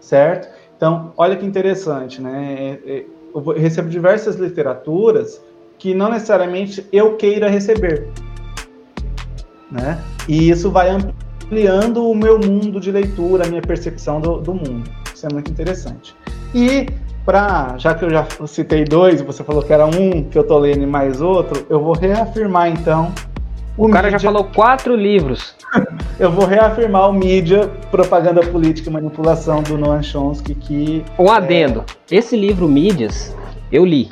certo? Então, olha que interessante, né? É, é, eu recebo diversas literaturas que não necessariamente eu queira receber, né? E isso vai ampliando o meu mundo de leitura, a minha percepção do, do mundo. Isso é muito interessante. E para já que eu já citei dois, você falou que era um que eu tô lendo e mais outro, eu vou reafirmar então. O, o cara mídia... já falou quatro livros. eu vou reafirmar o mídia, propaganda política e manipulação do Noam Chomsky que um adendo. É... Esse livro Mídias eu li.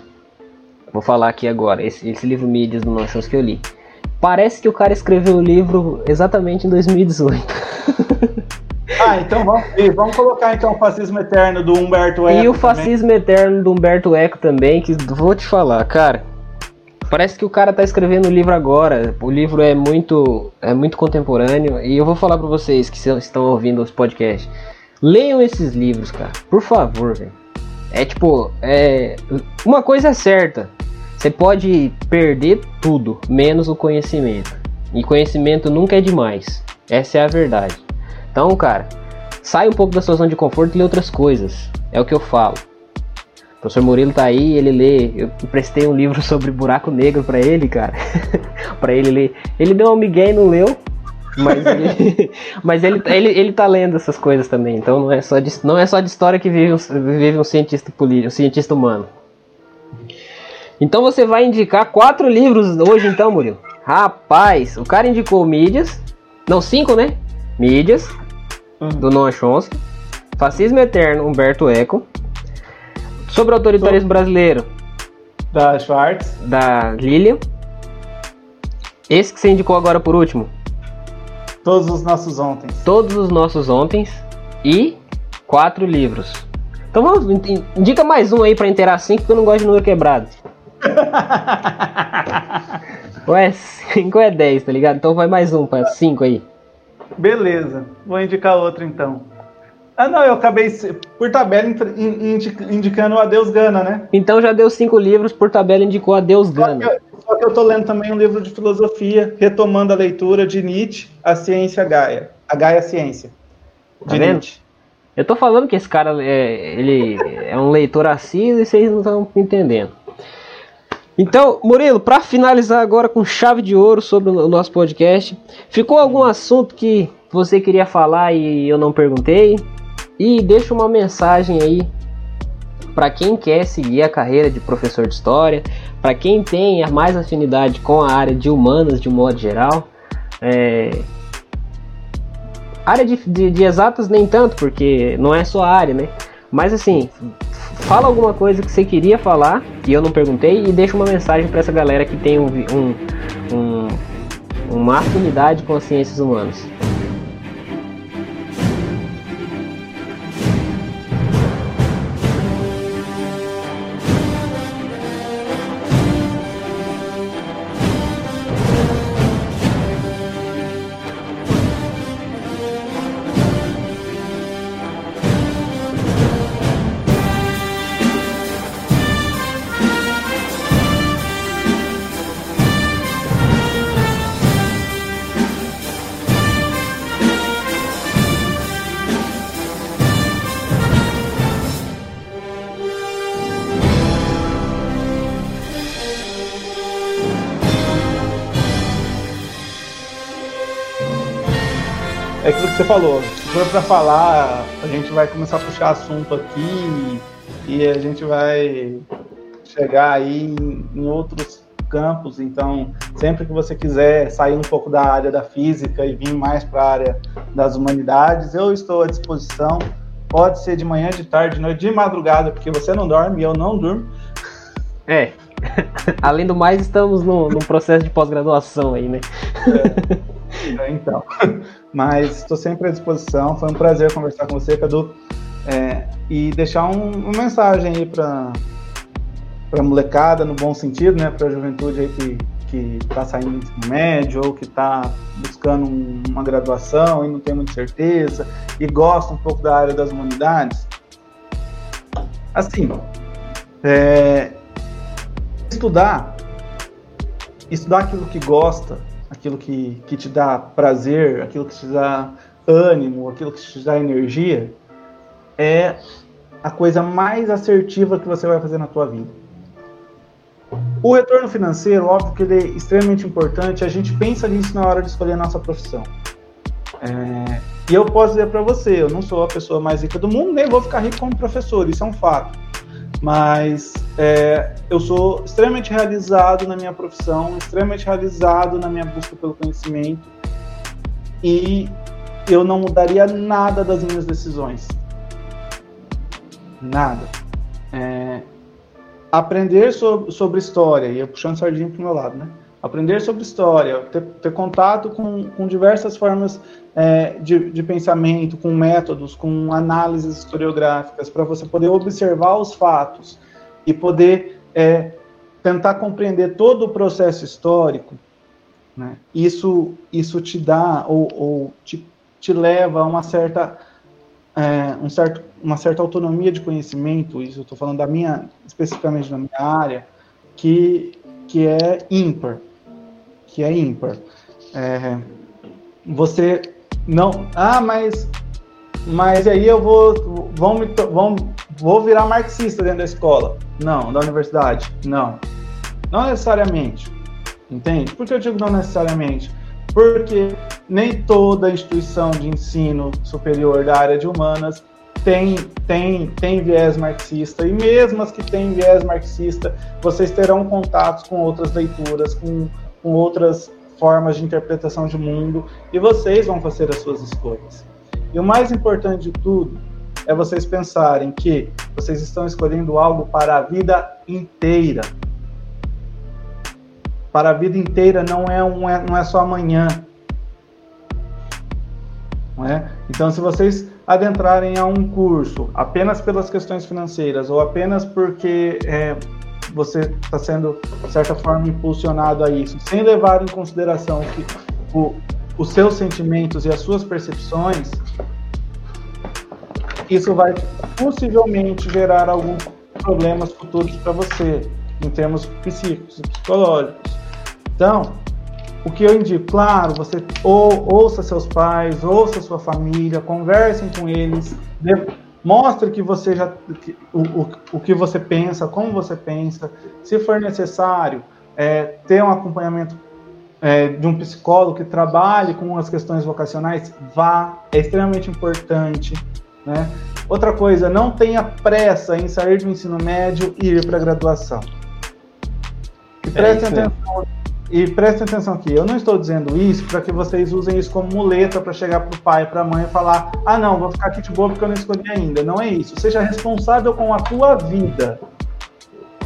Vou falar aqui agora. Esse, esse livro Mídias do Noam Chomsky eu li. Parece que o cara escreveu o livro exatamente em 2018. Ah, então vamos, vamos colocar então o fascismo eterno do Humberto Eco. E o fascismo também. eterno do Humberto Eco também, que vou te falar, cara. Parece que o cara tá escrevendo o livro agora. O livro é muito é muito contemporâneo e eu vou falar para vocês que estão ouvindo os podcasts. Leiam esses livros, cara. Por favor, velho. É tipo, é uma coisa é certa. Você pode perder tudo, menos o conhecimento. E conhecimento nunca é demais. Essa é a verdade. Então, cara, sai um pouco da sua zona de conforto e lê outras coisas. É o que eu falo. O professor Murilo tá aí, ele lê. Eu emprestei um livro sobre buraco negro para ele, cara. para ele ler. Ele deu um migué e não leu. Mas, ele, mas ele, ele, ele tá lendo essas coisas também. Então não é só de, não é só de história que vive um, vive um cientista político, um cientista humano. Então você vai indicar quatro livros hoje, então, Murilo. Rapaz, o cara indicou mídias. Não, cinco, né? Mídias, uhum. do Noam Chomsky. Fascismo Eterno, Humberto Eco. Sobre o autoritarismo brasileiro. Da Schwartz. Da Lilian. Esse que você indicou agora por último. Todos os nossos ontem. Todos os nossos ontem. E quatro livros. Então vamos, indica mais um aí pra inteirar cinco, porque eu não gosto de número quebrado. Ué, 5 é 10, tá ligado? Então vai mais um pra 5 aí. Beleza, vou indicar outro então. Ah, não, eu acabei por tabela indicando o Adeus Gana, né? Então já deu cinco livros, por tabela indicou Adeus Gana. Só que, só que eu tô lendo também um livro de filosofia, retomando a leitura de Nietzsche, A Ciência Gaia. A Gaia Ciência. Tá vendo? Nietzsche. Eu tô falando que esse cara é, ele é um leitor assíduo e vocês não estão entendendo. Então, Murilo, para finalizar agora com chave de ouro sobre o nosso podcast, ficou algum assunto que você queria falar e eu não perguntei? E deixa uma mensagem aí para quem quer seguir a carreira de professor de história, para quem tem mais afinidade com a área de humanas de um modo geral. É... Área de, de, de exatas nem tanto, porque não é só área, né? Mas assim, fala alguma coisa que você queria falar e eu não perguntei e deixa uma mensagem para essa galera que tem um, um, um, uma afinidade com as ciências humanas. Você falou, se for para falar, a gente vai começar a puxar assunto aqui e a gente vai chegar aí em, em outros campos. Então, sempre que você quiser sair um pouco da área da física e vir mais para a área das humanidades, eu estou à disposição. Pode ser de manhã, de tarde, de noite, de madrugada, porque você não dorme e eu não durmo. É. Além do mais, estamos no, no processo de pós-graduação aí, né? É. Então. Mas estou sempre à disposição. Foi um prazer conversar com você, Cadu. É, e deixar um, uma mensagem aí para para molecada no bom sentido, né, para a juventude aí que que está saindo do ensino médio ou que está buscando uma graduação e não tem muita certeza e gosta um pouco da área das humanidades. Assim, é, estudar, estudar aquilo que gosta aquilo que, que te dá prazer, aquilo que te dá ânimo, aquilo que te dá energia, é a coisa mais assertiva que você vai fazer na tua vida. O retorno financeiro, óbvio que ele é extremamente importante, a gente pensa nisso na hora de escolher a nossa profissão. É, e eu posso dizer para você, eu não sou a pessoa mais rica do mundo, nem vou ficar rico como professor, isso é um fato mas é, eu sou extremamente realizado na minha profissão, extremamente realizado na minha busca pelo conhecimento e eu não mudaria nada das minhas decisões. Nada. É, aprender sobre, sobre história, e eu puxando sardinha para o meu lado, né? Aprender sobre história, ter, ter contato com, com diversas formas é, de, de, pensamento, com métodos, com análises historiográficas, para você poder observar os fatos e poder é, tentar compreender todo o processo histórico, né? isso, isso te dá ou, ou te, te, leva a uma certa, é, um certo, uma certa autonomia de conhecimento, isso eu estou falando da minha, especificamente da minha área, que, que é ímpar, que é ímpar. É, você não. Ah, mas. Mas aí eu vou. Vão me, vão, vou virar marxista dentro da escola. Não. Da universidade? Não. Não necessariamente. Entende? Por que eu digo não necessariamente? Porque nem toda instituição de ensino superior da área de humanas tem, tem, tem viés marxista, e mesmo as que têm viés marxista, vocês terão contatos com outras leituras, com, com outras formas de interpretação de mundo e vocês vão fazer as suas escolhas. E o mais importante de tudo é vocês pensarem que vocês estão escolhendo algo para a vida inteira. Para a vida inteira não é, um, é, não é só amanhã. Não é? Então, se vocês adentrarem a um curso apenas pelas questões financeiras ou apenas porque é, você está sendo, de certa forma, impulsionado a isso, sem levar em consideração que o, os seus sentimentos e as suas percepções, isso vai possivelmente gerar alguns problemas futuros para você, em termos psíquicos e psicológicos. Então, o que eu indico, claro, você ou, ouça seus pais, ouça sua família, conversem com eles, Mostre que você já que, o, o, o que você pensa, como você pensa. Se for necessário, é, ter um acompanhamento é, de um psicólogo que trabalhe com as questões vocacionais, vá, é extremamente importante. Né? Outra coisa, não tenha pressa em sair do ensino médio e ir para a graduação. E é prestem, atenção, e prestem atenção aqui, eu não estou dizendo isso para que vocês usem isso como muleta para chegar para o pai, para a mãe e falar: ah, não, vou ficar aqui de boa porque eu não escolhi ainda. Não é isso. Seja responsável com a tua vida.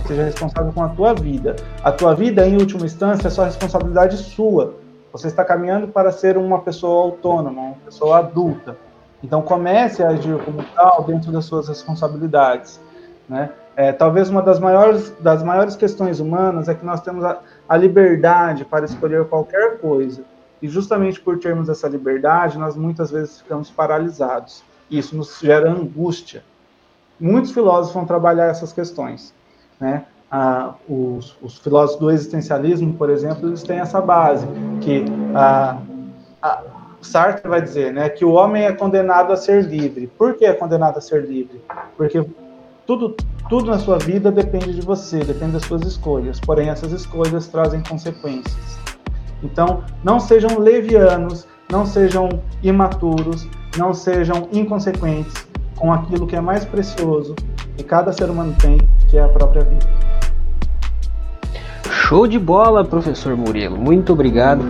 Seja responsável com a tua vida. A tua vida, em última instância, é só responsabilidade sua. Você está caminhando para ser uma pessoa autônoma, uma pessoa adulta. Então comece a agir como tal dentro das suas responsabilidades. Né? É, talvez uma das maiores, das maiores questões humanas é que nós temos a, a liberdade para escolher qualquer coisa. E justamente por termos essa liberdade, nós muitas vezes ficamos paralisados. Isso nos gera angústia. Muitos filósofos vão trabalhar essas questões. Né? Ah, os, os, filósofos do existencialismo, por exemplo, eles têm essa base, que ah, ah, Sartre vai dizer né, que o homem é condenado a ser livre. Por que é condenado a ser livre? Porque tudo, tudo na sua vida depende de você, depende das suas escolhas. Porém, essas escolhas trazem consequências. Então, não sejam levianos, não sejam imaturos, não sejam inconsequentes com aquilo que é mais precioso que cada ser humano tem, que é a própria vida. Show de bola, professor Murilo. Muito obrigado.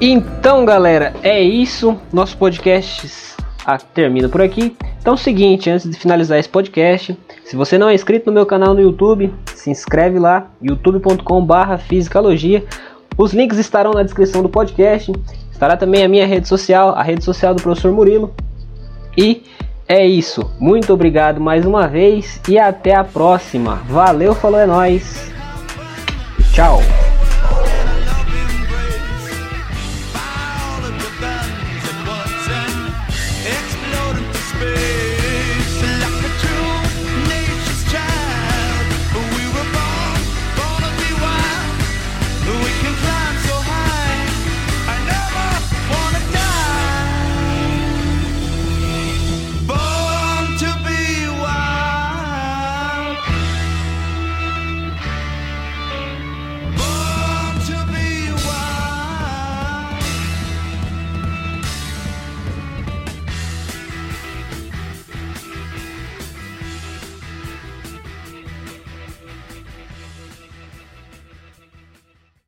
Então, galera, é isso. Nosso podcast termina por aqui. Então, é seguinte, antes de finalizar esse podcast, se você não é inscrito no meu canal no YouTube, se inscreve lá, youtube.com/fisicalogia. Os links estarão na descrição do podcast. Estará também a minha rede social, a rede social do professor Murilo. E é isso. Muito obrigado mais uma vez e até a próxima. Valeu, falou é nós. Tchau.